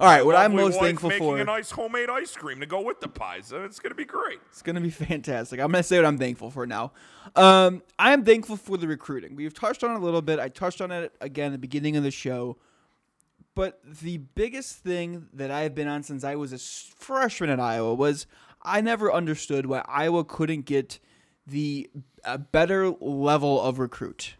C: All right, what I'm most thankful
E: making
C: for.
E: Making a nice homemade ice cream to go with the pies. It's going to be great.
C: It's gonna be *laughs* fantastic. I'm gonna say what I'm thankful for now. Um, I am thankful for the recruiting. We've touched on it a little bit. I touched on it again at the beginning of the show. But the biggest thing that I've been on since I was a freshman at Iowa was I never understood why Iowa couldn't get the a better level of recruit.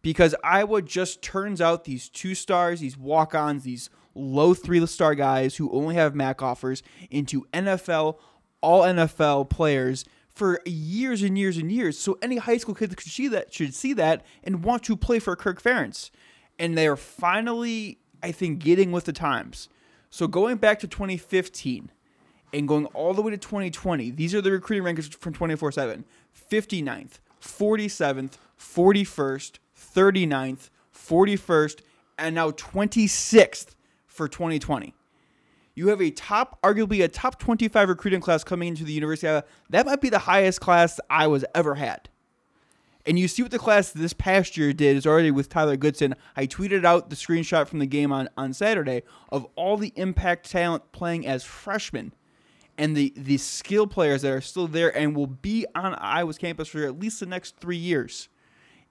C: Because Iowa just turns out these two stars, these walk ons, these low three star guys who only have MAC offers into NFL, all NFL players for years and years and years. So any high school kid should see that should see that and want to play for Kirk Ferentz. And they're finally, I think, getting with the times. So going back to 2015, and going all the way to 2020, these are the recruiting rankings from 24 7 59th, 47th, 41st, 39th, 41st, and now 26th for 2020. You have a top, arguably a top 25 recruiting class coming into the University of Iowa. That might be the highest class I was ever had. And you see what the class this past year did is already with Tyler Goodson. I tweeted out the screenshot from the game on, on Saturday of all the impact talent playing as freshmen and the, the skill players that are still there and will be on Iowa's campus for at least the next three years.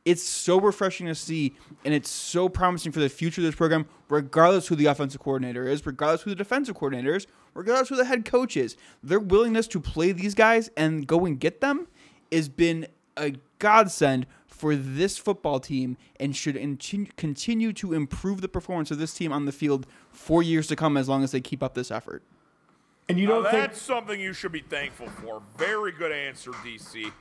C: It's so refreshing to see, and it's so promising for the future of this program, regardless who the offensive coordinator is, regardless who the defensive coordinator is, regardless who the head coach is. Their willingness to play these guys and go and get them has been a godsend for this football team and should continue to improve the performance of this team on the field for years to come as long as they keep up this effort.
D: And you
E: Now,
D: don't think
E: that's something you should be thankful for. Very good answer, DC.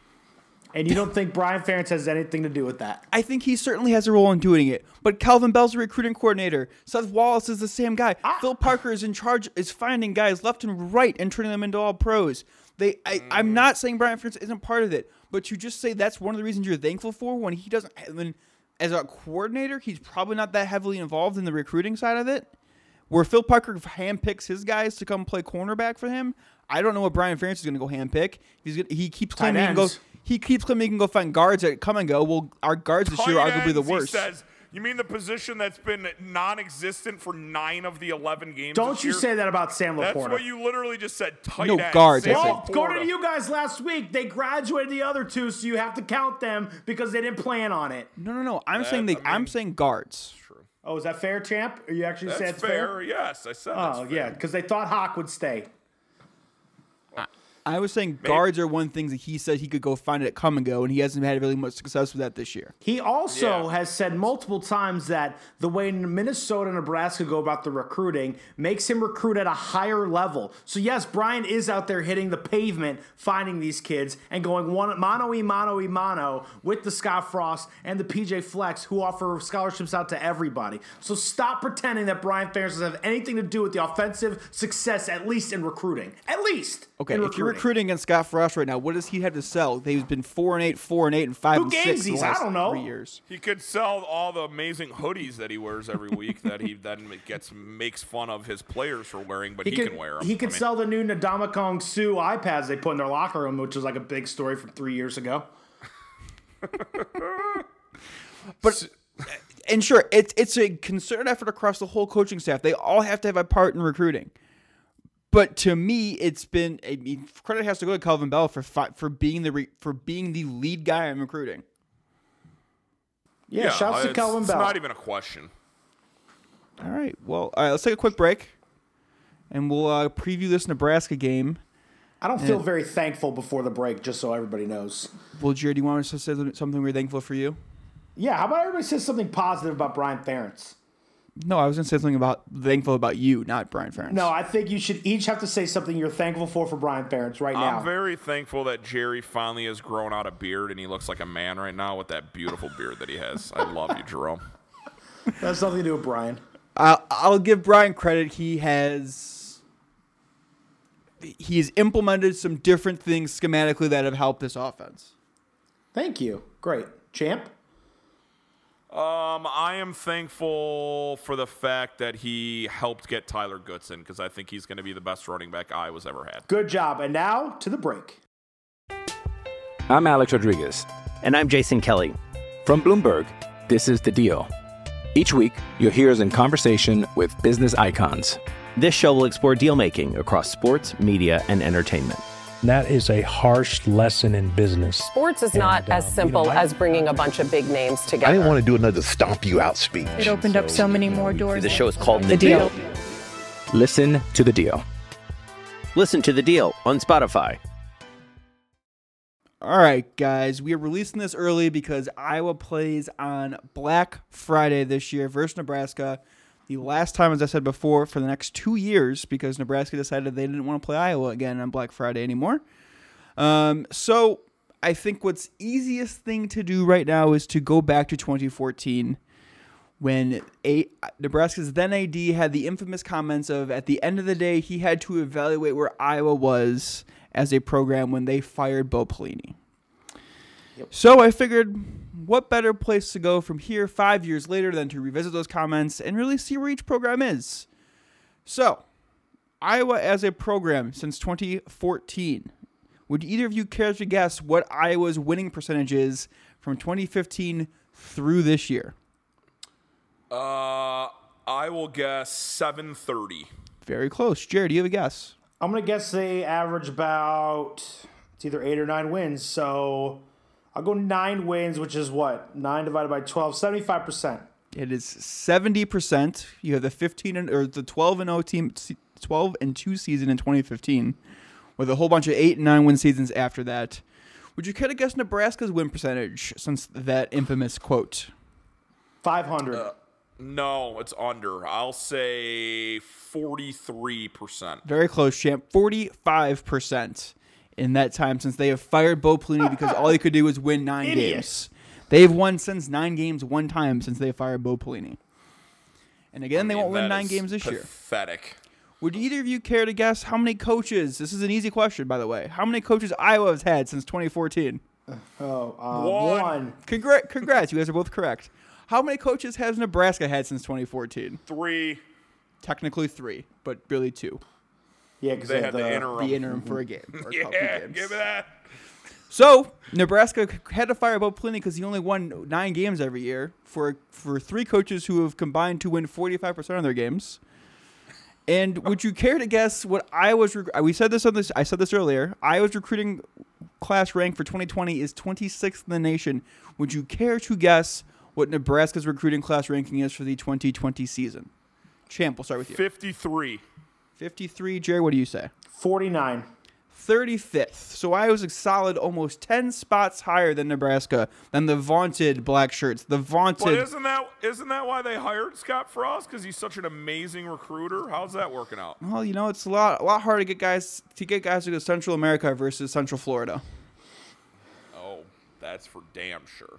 D: And you don't think Brian Ferentz has anything to do with that.
C: I think he certainly has a role in doing it. But Kelvin Bell's a recruiting coordinator. Seth Wallace is the same guy. Ah. Phil Parker is in charge, is finding guys left and right and turning them into all pros. They, I, I'm mm. not saying Brian Ferentz isn't part of it, but you just say that's one of the reasons you're thankful for when he doesn't. When as a coordinator, he's probably not that heavily involved in the recruiting side of it. Where Phil Parker handpicks his guys to come play cornerback for him, I don't know what Brian Ferentz is going to go handpick. He's gonna, he keeps claiming he can go.
D: ends.
C: He keeps claiming he can go find guards that come and go. Well, our guards this year are
E: Tight
C: arguably the
E: ends, he
C: worst.
E: says. You mean the position that's been non-existent for nine of the eleven games?
D: Don't
E: this
D: you
E: year?
D: say that about Sam LaPorta?
E: That's what you literally just said. Tight
C: No,
E: end.
C: guards, I
E: Sam.
D: Well, according to you guys last week, they graduated the other two, so you have to count them because they didn't plan on it.
C: No, no, no. I'm
E: That-
C: saying they,
E: I
C: I'm saying guards. True.
D: Oh, is that fair, champ? Are you actually
E: That's
D: saying it's
E: fair.
D: fair?
E: Yes, I said.
D: Oh,
E: that's
D: yeah, because they thought Hawk would stay.
C: I was saying guards are one thing that he said he could go find it at come and go, and he hasn't had really much success with that this year.
D: He also
E: Yeah.
D: has said multiple times that the way Minnesota and Nebraska go about the recruiting makes him recruit at a higher level. So yes, Brian is out there hitting the pavement, finding these kids and going one mano e mano e mano with the Scott Frost and the PJ Flecks, who offer scholarships out to everybody. So stop pretending that Brian Ferentz doesn't have anything to do with the offensive success, at least in recruiting. At least.
C: Okay,
D: in
C: if you're recruiting against Scott Frost right now, what does he have to sell? He's been four and eight, four and eight, and five
D: Who
C: and
D: games
C: six in the
D: these? I
C: last
D: don't know.
C: three years.
E: He could sell all the amazing hoodies that he wears every *laughs* week that he then gets makes fun of his players for wearing, but he,
D: could,
E: can wear them.
D: He could sell the new Nadama Sue iPads they put in their locker room, which was like a big story from three years ago. *laughs*
C: But uh, and sure, it's it's a concerted effort across the whole coaching staff. They all have to have a part in recruiting. But to me, it's been I mean, credit has to go to Kelvin Bell for fi- for being the re- for being the lead guy I'm recruiting.
D: Yeah, shouts to
E: it's,
D: Kelvin
E: it's
D: Bell.
E: not even a question.
C: All right, well, all right, let's take a quick break, and we'll uh, preview this Nebraska game.
D: I don't feel very thankful before the break, just so everybody knows.
C: Well, Jared, do you want us to say something we're thankful for you?
D: Yeah, how about everybody says something positive about Brian Ferentz?
C: No, I was gonna say something about thankful about you, not Brian Ferentz.
D: No, I think you should each have to say something you're thankful for for Brian Ferentz right now.
E: I'm very thankful that Jerry finally has grown out a beard and he looks like a man right now with that beautiful beard that he has. I love you, Jerome. *laughs*
D: That's nothing to do with Brian.
C: I'll, I'll give Brian credit. He has he's implemented some different things schematically that have helped this offense.
D: Thank you. Great. Champ?
E: Um, I am thankful for the fact that he helped get Tyler Goodson because I think he's going to be the best running back Iowa's ever had.
D: Good job. And now to the break.
F: I'm Alex Rodriguez.
G: And I'm Jason Kelly.
F: From Bloomberg, this is The Deal. Each week, you'll hear us in conversation with business icons.
G: This show will explore deal making across sports, media, and entertainment.
H: That is a harsh lesson in business.
I: Sports is not
H: And, uh,
I: as
H: you know,
I: simple
H: I-
I: as bringing a bunch of big names together.
J: I didn't want to do another stomp you out speech.
K: It opened up so many more doors.
G: The show is called The,
K: The
G: deal.
K: Deal.
F: Listen to The Deal.
G: Listen to The Deal on Spotify.
C: All right, guys, we are releasing this early because Iowa plays on Black Friday this year versus Nebraska. The last time, as I said before, for the next two years because Nebraska decided they didn't want to play Iowa again on Black Friday anymore. Um, so I think what's easiest thing to do right now is to go back to 2014 when a, Nebraska's then AD had the infamous comments of at the end of the day he had to evaluate where Iowa was as a program when they fired Bo Pelini. So I figured, what better place to go from here five years later than to revisit those comments and really see where each program is. So, Iowa as a program since 2014. Would either of you care to guess what Iowa's winning percentage is from 2015 through this year?
E: Uh, I will guess 730.
C: Very close. Jared, do you have a guess?
D: I'm gonna guess they average about it's either eight or nine wins. So I'll go nine wins, which is what nine divided by 12, 75 percent.
C: It is 70%. You have the 15 and, or the 12 and 0 team 12 and 2 season in 2015 with a whole bunch of 8 and 9 win seasons after that. Would you care to guess Nebraska's win percentage since that infamous quote?
D: 500.
E: Uh, no, it's under. I'll say 43%.
C: Very close, champ. 45% in that time since they have fired Bo Pelini because all he could do was win *laughs* nine
D: Idiot.
C: games. They've won since nine games one time since they fired Bo Pelini. And again,
E: I
C: they won't win nine games this year.
E: Pathetic.
C: Would either of you care to guess how many coaches? This is an easy question, by the way. How many coaches Iowa has had since 2014? *sighs*
D: Oh, uh,
E: One.
D: one.
C: Congra- congrats, you guys are both correct. How many coaches has Nebraska had since 2014?
E: Three.
C: Technically three, but really two.
D: Yeah, because
E: They had the interim.
C: The interim mm-hmm. for a game. Or a *laughs*
E: Yeah,
C: games.
E: give me that.
C: So Nebraska had to fire Bo Pelini because he only won nine games every year for for three coaches who have combined to win 45 percent of their games. And would you care to guess what Iowa's? Rec- uh, we said this on this. I said this earlier. Iowa's recruiting class rank for 2020 is 26th in the nation. Would you care to guess what Nebraska's recruiting class ranking is for the 2020 season? Champ, we'll start with you.
E: 53.
C: 53. Jerry, what do you say?
D: 49.
C: 35th. So I was a solid almost 10 spots higher than Nebraska, than the vaunted black shirts. The vaunted.
E: But
C: vaunted.
E: isn't that isn't that why they hired Scott Frost? Because he's such an amazing recruiter. How's that working out?
C: Well, you know, it's a lot a lot harder to get guys to get guys to go to Central America versus Central Florida.
E: Oh, that's for damn sure.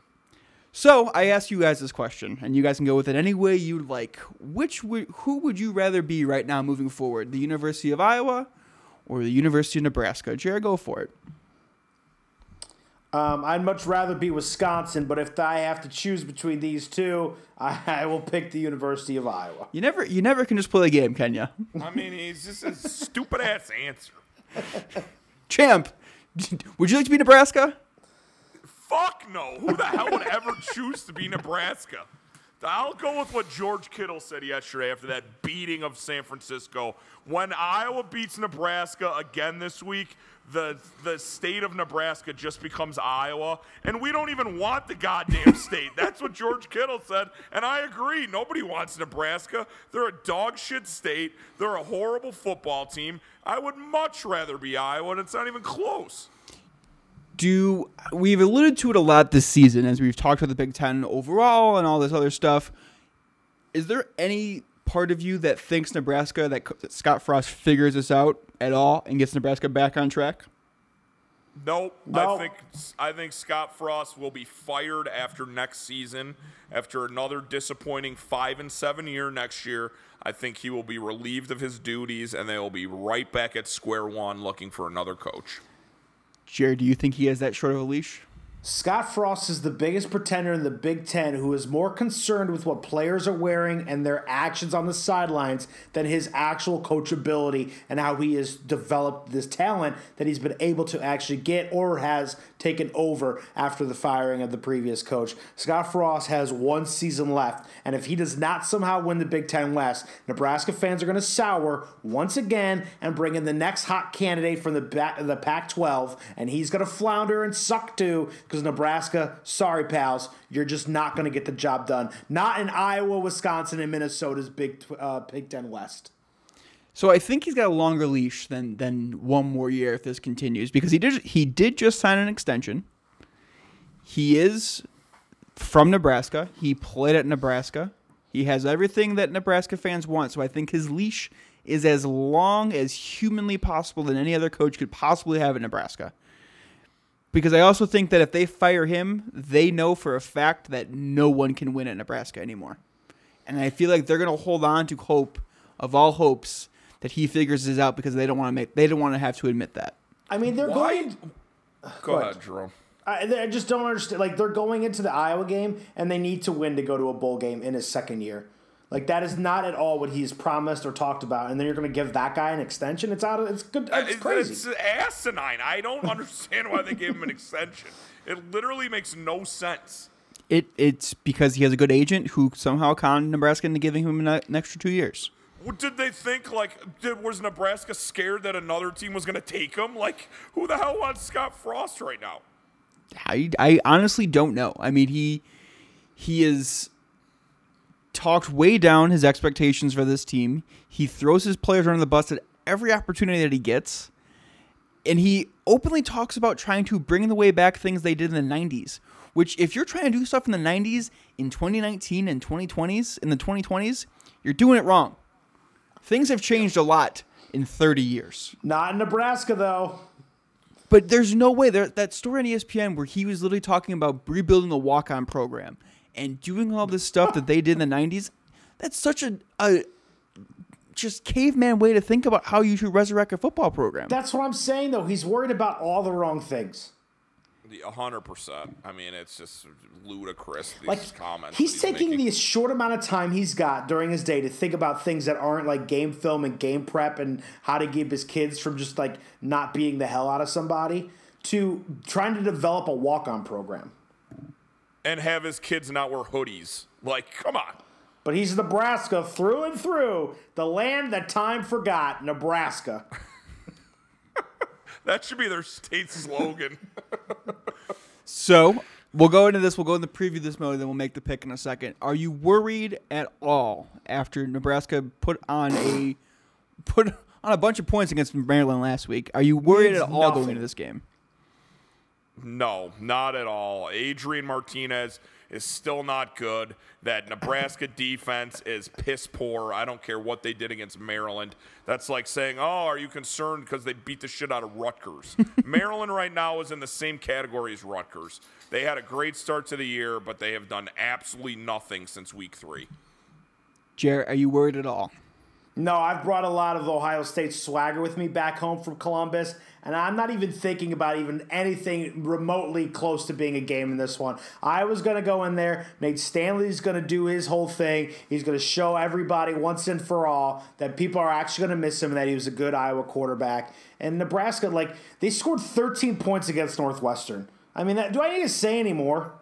C: So I asked you guys this question, and you guys can go with it any way you'd like. Which would, who would you rather be right now moving forward? The University of Iowa or the University of Nebraska? Jared, go for it.
D: Um, I'd much rather be Wisconsin, but if I have to choose between these two, I, *laughs* I will pick the University of Iowa.
C: You never you never can just play the game, can you? *laughs*
E: I mean, he's just a stupid ass answer.
C: Champ, *laughs* would you like to be Nebraska?
E: Fuck no. Who the hell would ever choose to be Nebraska? I'll go with what George Kittle said yesterday after that beating of San Francisco. When Iowa beats Nebraska again this week, the the state of Nebraska just becomes Iowa, and we don't even want the goddamn *laughs* state. That's what George Kittle said, and I agree. Nobody wants Nebraska. They're a dog shit state. They're a horrible football team. I would much rather be Iowa, and it's not even close.
C: Do we've alluded to it a lot this season as we've talked about the Big Ten overall and all this other stuff. Is there any part of you that thinks Nebraska that, that Scott Frost figures this out at all and gets Nebraska back on track?
E: Nope.
D: No.
E: I think I think Scott Frost will be fired after next season. After another disappointing five and seven year next year, I think he will be relieved of his duties, and they will be right back at square one, looking for another coach.
C: Jared, do you think he has that short of a leash?
D: Scott Frost is the biggest pretender in the Big Ten who is more concerned with what players are wearing and their actions on the sidelines than his actual coachability and how he has developed this talent that he's been able to actually get or has taken over after the firing of the previous coach. Scott Frost has one season left, and if he does not somehow win the Big Ten West, Nebraska fans are going to sour once again and bring in the next hot candidate from the, ba- the Pac 12, and he's going to flounder and suck too because Nebraska, sorry, pals, you're just not going to get the job done. Not in Iowa, Wisconsin, and Minnesota's Big, uh, Big Ten West.
C: So I think he's got a longer leash than than one more year if this continues because he did he did just sign an extension. He is from Nebraska. He played at Nebraska. He has everything that Nebraska fans want. So I think his leash is as long as humanly possible than any other coach could possibly have at Nebraska. Because I also think that if they fire him, they know for a fact that no one can win at Nebraska anymore. and I feel like they're going to hold on to hope of all hopes that he figures this out because they don't want to make they don't want to have to admit that.
D: I mean, they're
E: Why?
D: going.
E: Go ahead, Jerome.
D: I, I just don't understand. Like they're going into the Iowa game and they need to win to go to a bowl game in his second year. Like that is not at all what he's promised or talked about. And then you're going to give that guy an extension. It's out of. It's good. Uh, it's
E: It's,
D: crazy.
E: it's asinine. I don't *laughs* understand why they gave him an extension. It literally makes no sense.
C: It it's because he has a good agent who somehow conned Nebraska into giving him an, uh, an extra two years.
E: Did they think like did, was Nebraska scared that another team was going to take him? Like who the hell wants Scott Frost right now?
C: I, I honestly don't know. I mean, he he is talked way down his expectations for this team. He throws his players under the bus at every opportunity that he gets. And he openly talks about trying to bring the way back things they did in the 90s, which if you're trying to do stuff in the 90s in 2019 and 2020s, in the 2020s, you're doing it wrong. Things have changed a lot in 30 years.
D: not in Nebraska though.
C: But there's no way there that story on ESPN where he was literally talking about rebuilding the walk-on program and doing all this stuff that they did in the '90s. That's such a, a just caveman way to think about how you should resurrect a football program.
D: That's what I'm saying though. He's worried about all the wrong things.
E: A hundred percent. I mean, it's just ludicrous. These
D: Like
E: comments.
D: he's
E: that
D: taking
E: making.
D: the short amount of time he's got during his day to think about things that aren't like game film and game prep and how to keep his kids from just like not beating the hell out of somebody to trying to develop a walk-on program.
E: and have his kids not wear hoodies. Like, come on.
D: But he's Nebraska through and through, the land that time forgot, Nebraska. *laughs*
E: That should be their state slogan. *laughs*
C: So we'll go into this. We'll go in the preview this mode, then we'll make the pick in a second. Are you worried at all after Nebraska put on a put on a bunch of points against Maryland last week? Are you worried at all going into this game?
E: No, not at all. Adrian Martinez is still not good. That Nebraska *laughs* defense is piss poor. I don't care what they did against Maryland. That's like saying, "Oh, are you concerned because they beat the shit out of Rutgers?" *laughs* Maryland right now is in the same category as Rutgers. They had a great start to the year, but they have done absolutely nothing since week three.
C: Jared, are you worried at all?
D: No, I've brought a lot of Ohio State swagger with me back home from Columbus, and I'm not even thinking about even anything remotely close to being a game in this one. I was going to go in there. Nate Stanley's going to do his whole thing. He's going to show everybody once and for all that people are actually going to miss him and that he was a good Iowa quarterback. And Nebraska, like, they scored 13 points against Northwestern. I mean, that, do I need to say anymore?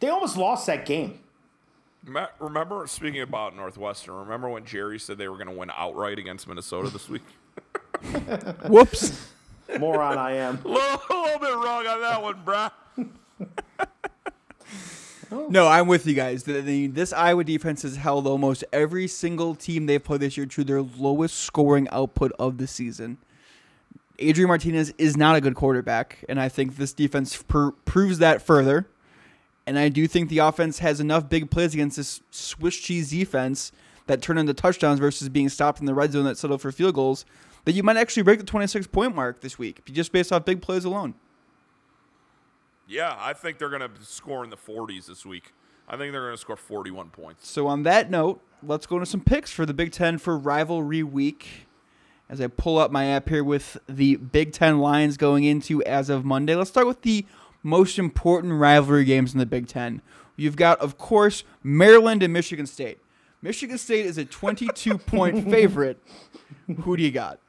D: They almost lost that game.
E: Ma- Remember, speaking about Northwestern, remember when Jerry said they were going to win outright against Minnesota this week? *laughs*
C: Whoops.
D: Moron I am.
E: a *laughs* little, a little bit wrong on that one, bruh. *laughs*
C: No, I'm with you guys. The, the, this Iowa defense has held almost every single team they've played this year to their lowest scoring output of the season. Adrian Martinez is not a good quarterback, and I think this defense pr- proves that further. And I do think the offense has enough big plays against this Swiss cheese defense that turn into touchdowns versus being stopped in the red zone that settle for field goals that you might actually break the 26 point mark this week just based off big plays alone.
E: Yeah, I think they're going to score in the 40s this week. I think they're going to score 41 points.
C: So on that note, let's go into some picks for the Big Ten for rivalry week. As I pull up my app here with the Big Ten lines going into as of Monday, let's start with the most important rivalry games in the Big Ten. You've got, of course, Maryland and Michigan State. Michigan State is a 22 point *laughs* favorite. Who do you got?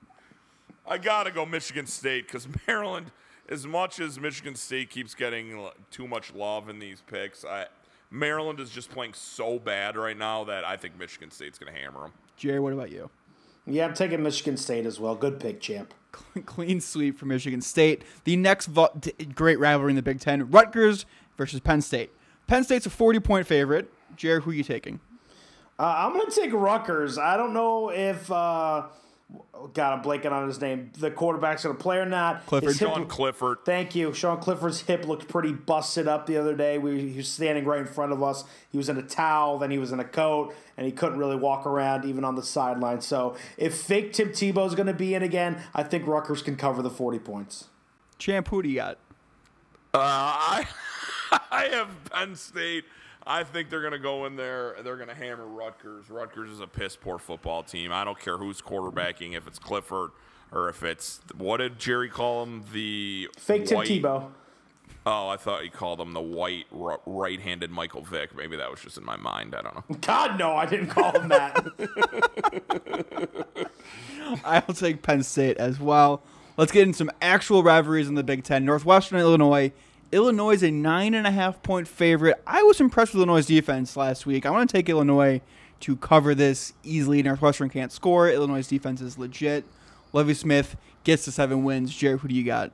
E: I got to go Michigan State because *laughs* Maryland, as much as Michigan State keeps getting uh, too much love in these picks, I, Maryland is just playing so bad right now that I think Michigan State's going to hammer them.
C: Jerry, what about you?
D: Yeah, I'm taking Michigan State as well. Good pick, champ.
C: Clean sweep for Michigan State. The next vo- great rivalry in the Big Ten: Rutgers versus Penn State. Penn State's a 40 point favorite. Jerry, who are you taking?
D: Uh, I'm going to take Rutgers. I don't know if, uh, God, I'm blanking on his name. The quarterback's going to play or not.
C: Clifford.
D: His hip
E: Sean
D: looked-
E: Clifford.
D: Thank you. Sean Clifford's hip looked pretty busted up the other day. We, he was standing right in front of us. He was in a towel, then he was in a coat, and he couldn't really walk around even on the sideline. So if fake Tim Tebow's going to be in again, I think Rutgers can cover the 40 points.
C: Champ, who do you got?
E: Uh, I, *laughs* I have Penn State. I think they're going to go in there. They're going to hammer Rutgers. Rutgers is a piss poor football team. I don't care who's quarterbacking, if it's Clifford or if it's what did Jerry call him? The
D: Fake Tim
E: white-
D: Tebow.
E: Oh, I thought he called him the white right-handed Michael Vick. Maybe that was just in my mind. I don't know. *laughs*
D: God, no, I didn't call him that. *laughs*
C: I'll take Penn State as well. Let's get in some actual rivalries in the Big Ten. Northwestern Illinois. Illinois is a nine and a half point favorite. I was impressed with Illinois' defense last week. I want to take Illinois to cover this easily. Northwestern can't score. Illinois' defense is legit. Lovie Smith gets to seven wins. Jared, who do you got?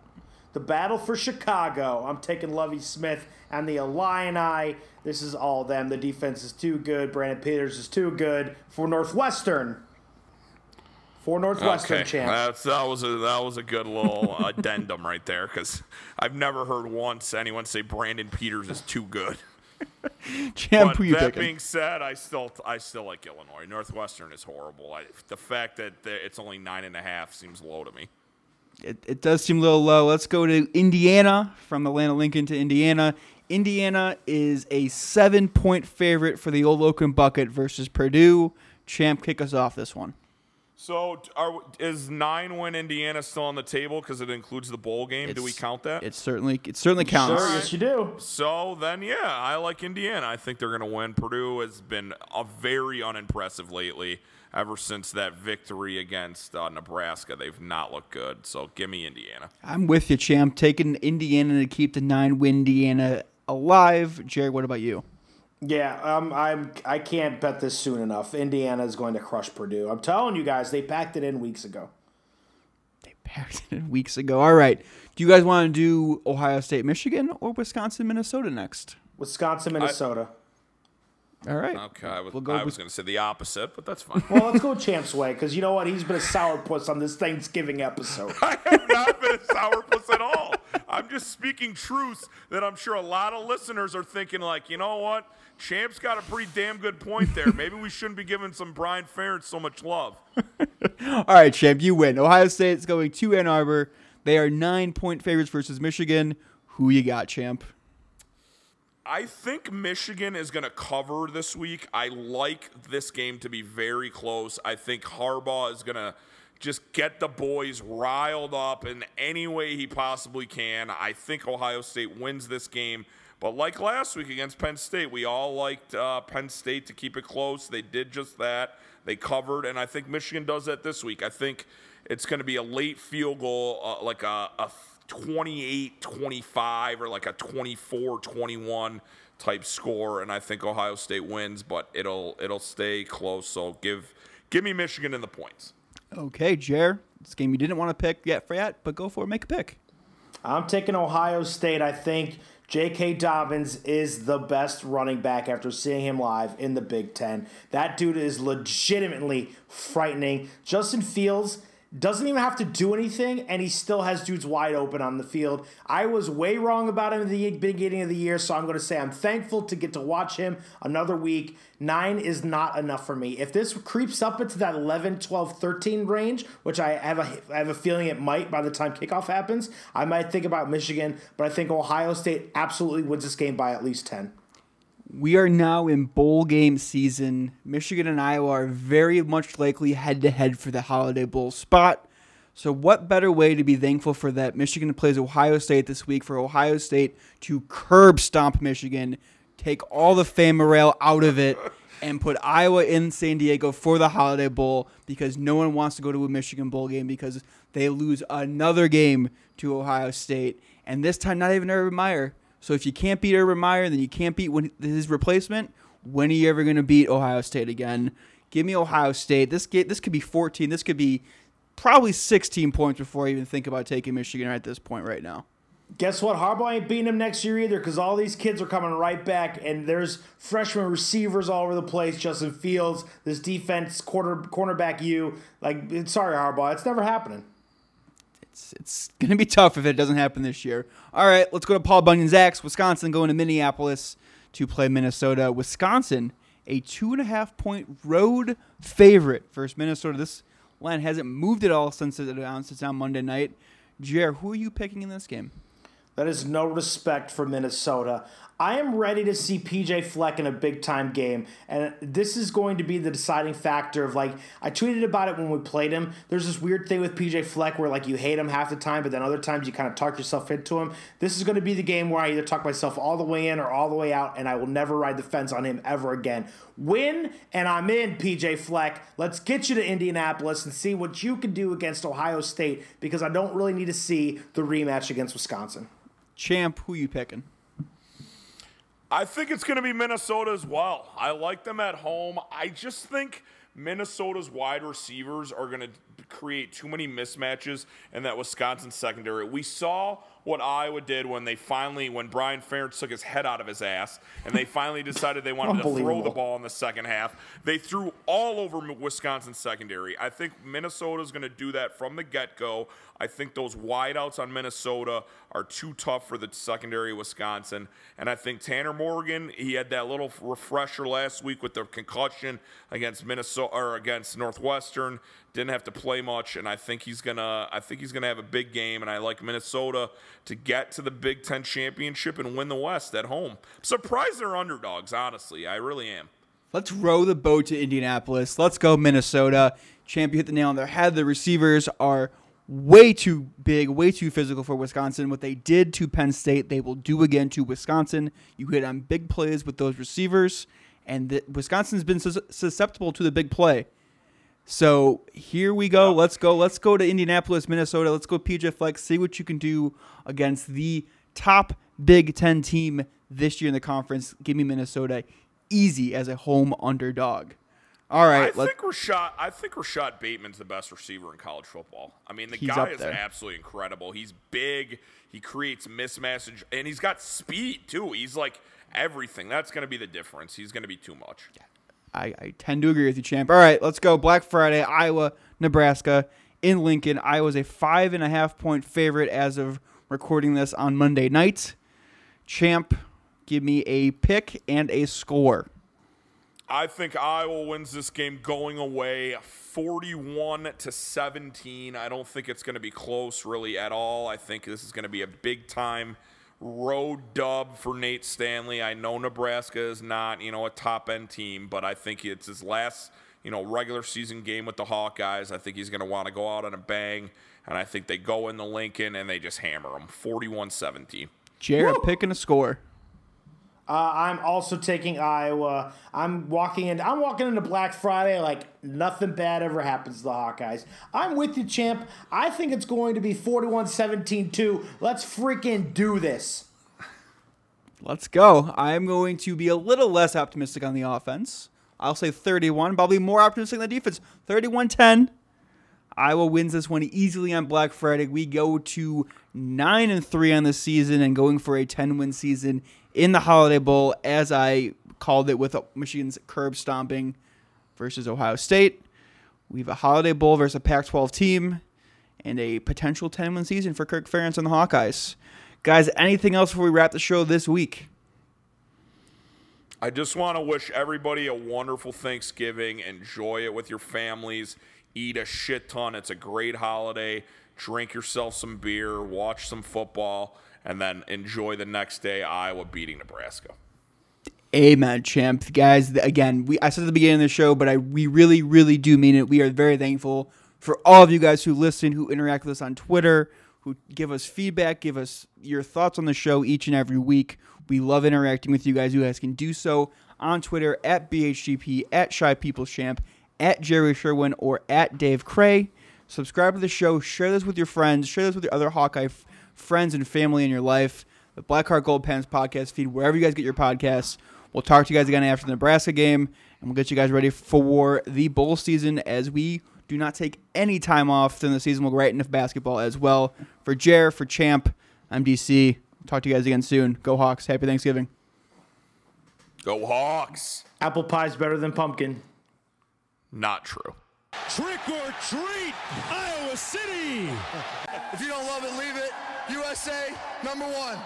D: the battle for Chicago. I'm taking Lovie Smith and the Illini. This is all them. The defense is too good. Brandon Peters is too good for Northwestern. For Northwestern
E: Okay,
D: champs.
E: that's, that was a that was a good little *laughs* addendum right there because I've never heard once anyone say Brandon Peters is too good. *laughs*
C: Champ,
E: but
C: who you
E: that
C: picking?
E: being said, I still I still like Illinois. Northwestern is horrible. I, the fact that it's only nine and a half seems low to me.
C: It, it does seem a little low. Let's go to Indiana from Atlanta Lincoln to Indiana. Indiana is a seven point favorite for the old Oaken Bucket versus Purdue. Champ, kick us off this one.
E: So are, is nine win Indiana still on the table because it includes the bowl game? Do we count that?
C: It certainly it certainly counts.
D: Sure, yes, you do.
E: So then, yeah, I like Indiana. I think they're going to win. Purdue has been a very unimpressive lately. Ever since that victory against uh, Nebraska, they've not looked good. So give me Indiana.
C: I'm with you, champ. Taking Indiana to keep the nine win Indiana alive. Jerry, what about you?
D: Yeah, um, I'm. I can't bet this soon enough. Indiana is going to crush Purdue. I'm telling you guys, they packed it in weeks ago.
C: They packed it in weeks ago. All right. Do you guys want to do Ohio State, Michigan, or Wisconsin, Minnesota next?
D: Wisconsin, Minnesota.
C: All right.
E: Okay, I was,
C: We'll go
E: I was going to say the opposite, but that's fine.
D: well, let's go Champ's way because you know what? He's been a sourpuss on this Thanksgiving episode. *laughs*
E: I have not been a sourpuss at all. I'm just speaking truths that I'm sure a lot of listeners are thinking, like, you know what? Champ's got a pretty damn good point there. *laughs* Maybe we shouldn't be giving some Brian Ferentz so much love. *laughs*
C: All right, champ, you win. Ohio State's going to Ann Arbor. They are nine point favorites versus Michigan. Who you got, champ?
E: I think Michigan is going to cover this week. I like this game to be very close. I think Harbaugh is going to just get the boys riled up in any way he possibly can. I think Ohio State wins this game. But like last week against Penn State, we all liked uh, Penn State to keep it close. They did just that. They covered, and I think Michigan does that this week. I think it's going to be a late field goal, uh, like a, a 28 25 or like a 24 21 type score and I think Ohio State wins but it'll it'll stay close so give give me Michigan in the points.
C: Okay, Jer. This game you didn't want to pick yet for yet, but go for it. Make a pick.
D: I'm taking Ohio State. I think J.K. Dobbins is the best running back after seeing him live in the Big Ten. That dude is legitimately frightening. Justin Fields doesn't even have to do anything, and he still has dudes wide open on the field. I was way wrong about him in the beginning of the year, so I'm going to say I'm thankful to get to watch him another week. Nine is not enough for me. If this creeps up into that 11, 12, 13 range, which I have a, I have a feeling it might by the time kickoff happens, I might think about Michigan, but I think Ohio State absolutely wins this game by at least 10.
C: We are now in bowl game season. Michigan and Iowa are very much likely head to head for the Holiday Bowl spot. So, what better way to be thankful for that? Michigan plays Ohio State this week for Ohio State to curb stomp Michigan, take all the fan morale out of it, and put Iowa in San Diego for the Holiday Bowl because no one wants to go to a Michigan bowl game because they lose another game to Ohio State. And this time, not even Urban Meyer. So if you can't beat Urban Meyer, then you can't beat his replacement. When are you ever going to beat Ohio State again? Give me Ohio State. This get this could be 14. This could be probably 16 points before I even think about taking Michigan at this point right now.
D: Guess what? Harbaugh ain't beating him next year either because all these kids are coming right back, and there's freshman receivers all over the place. Justin Fields, this defense, quarter cornerback, you like. Sorry, Harbaugh, it's never happening.
C: It's it's gonna be tough if it doesn't happen this year. All right, let's go to Paul Bunyan's Axe, Wisconsin, going to Minneapolis to play Minnesota. Wisconsin, a two and a half point road favorite versus Minnesota. This line hasn't moved at all since it announced it's on Monday night. Jer, who are you picking in this game?
D: That is no respect for Minnesota. I am ready to see PJ Fleck in a big time game. And this is going to be the deciding factor of like, I tweeted about it when we played him. There's this weird thing with PJ Fleck where like you hate him half the time, but then other times you kind of talk yourself into him. This is going to be the game where I either talk myself all the way in or all the way out, and I will never ride the fence on him ever again. Win, and I'm in, PJ Fleck. Let's get you to Indianapolis and see what you can do against Ohio State because I don't really need to see the rematch against Wisconsin.
C: Champ, who you picking?
E: I think it's going to be Minnesota as well. I like them at home. I just think Minnesota's wide receivers are going to create too many mismatches in that Wisconsin secondary. We saw what Iowa did when they finally, when Brian Ferentz took his head out of his ass, and they finally decided they wanted to throw the ball in the second half. They threw all over Wisconsin secondary. I think Minnesota's going to do that from the get go. I think those wideouts on Minnesota are too tough for the secondary of Wisconsin. And I think Tanner Morgan, he had that little refresher last week with the concussion against Minnesota or against Northwestern. Didn't have to play much, and I think he's gonna. I think he's gonna have a big game, and I like Minnesota to get to the Big Ten championship and win the West at home. I'm surprised they're underdogs. Honestly, I really am.
C: Let's row the boat to Indianapolis. Let's go Minnesota. Champ, you hit the nail on their head. The receivers are way too big, way too physical for Wisconsin. What they did to Penn State, they will do again to Wisconsin. You hit on big plays with those receivers, and the, Wisconsin's been sus- susceptible to the big play. So here we go. Let's go. Let's go to Indianapolis, Minnesota. Let's go PJ Flex. See what you can do against the top Big Ten team this year in the conference. Give me Minnesota easy as a home underdog. All right.
E: I think Rashod. I think Rashod Bateman's the best receiver in college football. I mean, the guy is there. absolutely incredible. He's big. He creates mismatch, and he's got speed too. He's like everything. That's going to be the difference. He's going to be too much.
C: I, I tend to agree with you, champ. All right, let's go. Black Friday, Iowa, Nebraska, in Lincoln. Iowa's a five and a half point favorite as of recording this on Monday night. Champ, give me a pick and a score.
E: I think Iowa wins this game going away 41 to 17. I don't think it's going to be close really at all. I think this is going to be a big time road dub for Nate Stanley. I know Nebraska is not, you know, a top end team, but I think it's his last, you know, regular season game with the Hawkeyes. I think he's going to want to go out on a bang, and I think they go in the Lincoln and they just hammer them 41 17.
C: Jared picking a score.
D: Uh, I'm also taking Iowa. I'm walking in. I'm walking into Black Friday like nothing bad ever happens to the Hawkeyes. I'm with you, champ. I think it's going to be 41-17-2. Let's freaking do this.
C: Let's go. I'm going to be a little less optimistic on the offense. I'll say 31, probably more optimistic on the defense. 31-10. Iowa wins this one easily on Black Friday. We go to 9 and 3 on the season and going for a 10 win season in the Holiday Bowl, as I called it with Michigan's curb stomping versus Ohio State. We have a Holiday Bowl versus a Pac 12 team and a potential 10 win season for Kirk Ferentz and the Hawkeyes. Guys, anything else before we wrap the show this week?
E: I just want to wish everybody a wonderful Thanksgiving. Enjoy it with your families. Eat a shit ton. It's a great holiday. Drink yourself some beer, watch some football and then enjoy the next day Iowa beating Nebraska.
C: Amen, champ. Guys, again, we I said at the beginning of the show, but I we really, really do mean it. We are very thankful for all of you guys who listen, who interact with us on Twitter, who give us feedback, give us your thoughts on the show each and every week. We love interacting with you guys. You guys can do so on Twitter at BHGP, at Shy People's Champ, at Jerry Sherwin, or at Dave Cray. Subscribe to the show, share this with your friends, share this with your other Hawkeye friends and family in your life. The Blackheart Gold Pants podcast feed, wherever you guys get your podcasts. We'll talk to you guys again after the Nebraska game, and we'll get you guys ready for the bowl season as we do not take any time off. Then the season We'll go right into basketball as well. For Jer, for Champ, I'm DC. Talk to you guys again soon. Go Hawks. Happy Thanksgiving.
E: Go Hawks.
D: Apple pie's better than pumpkin.
E: Not true.
A: Trick or treat, Iowa City. *laughs*
L: if you don't love it, leave it. USA, number one.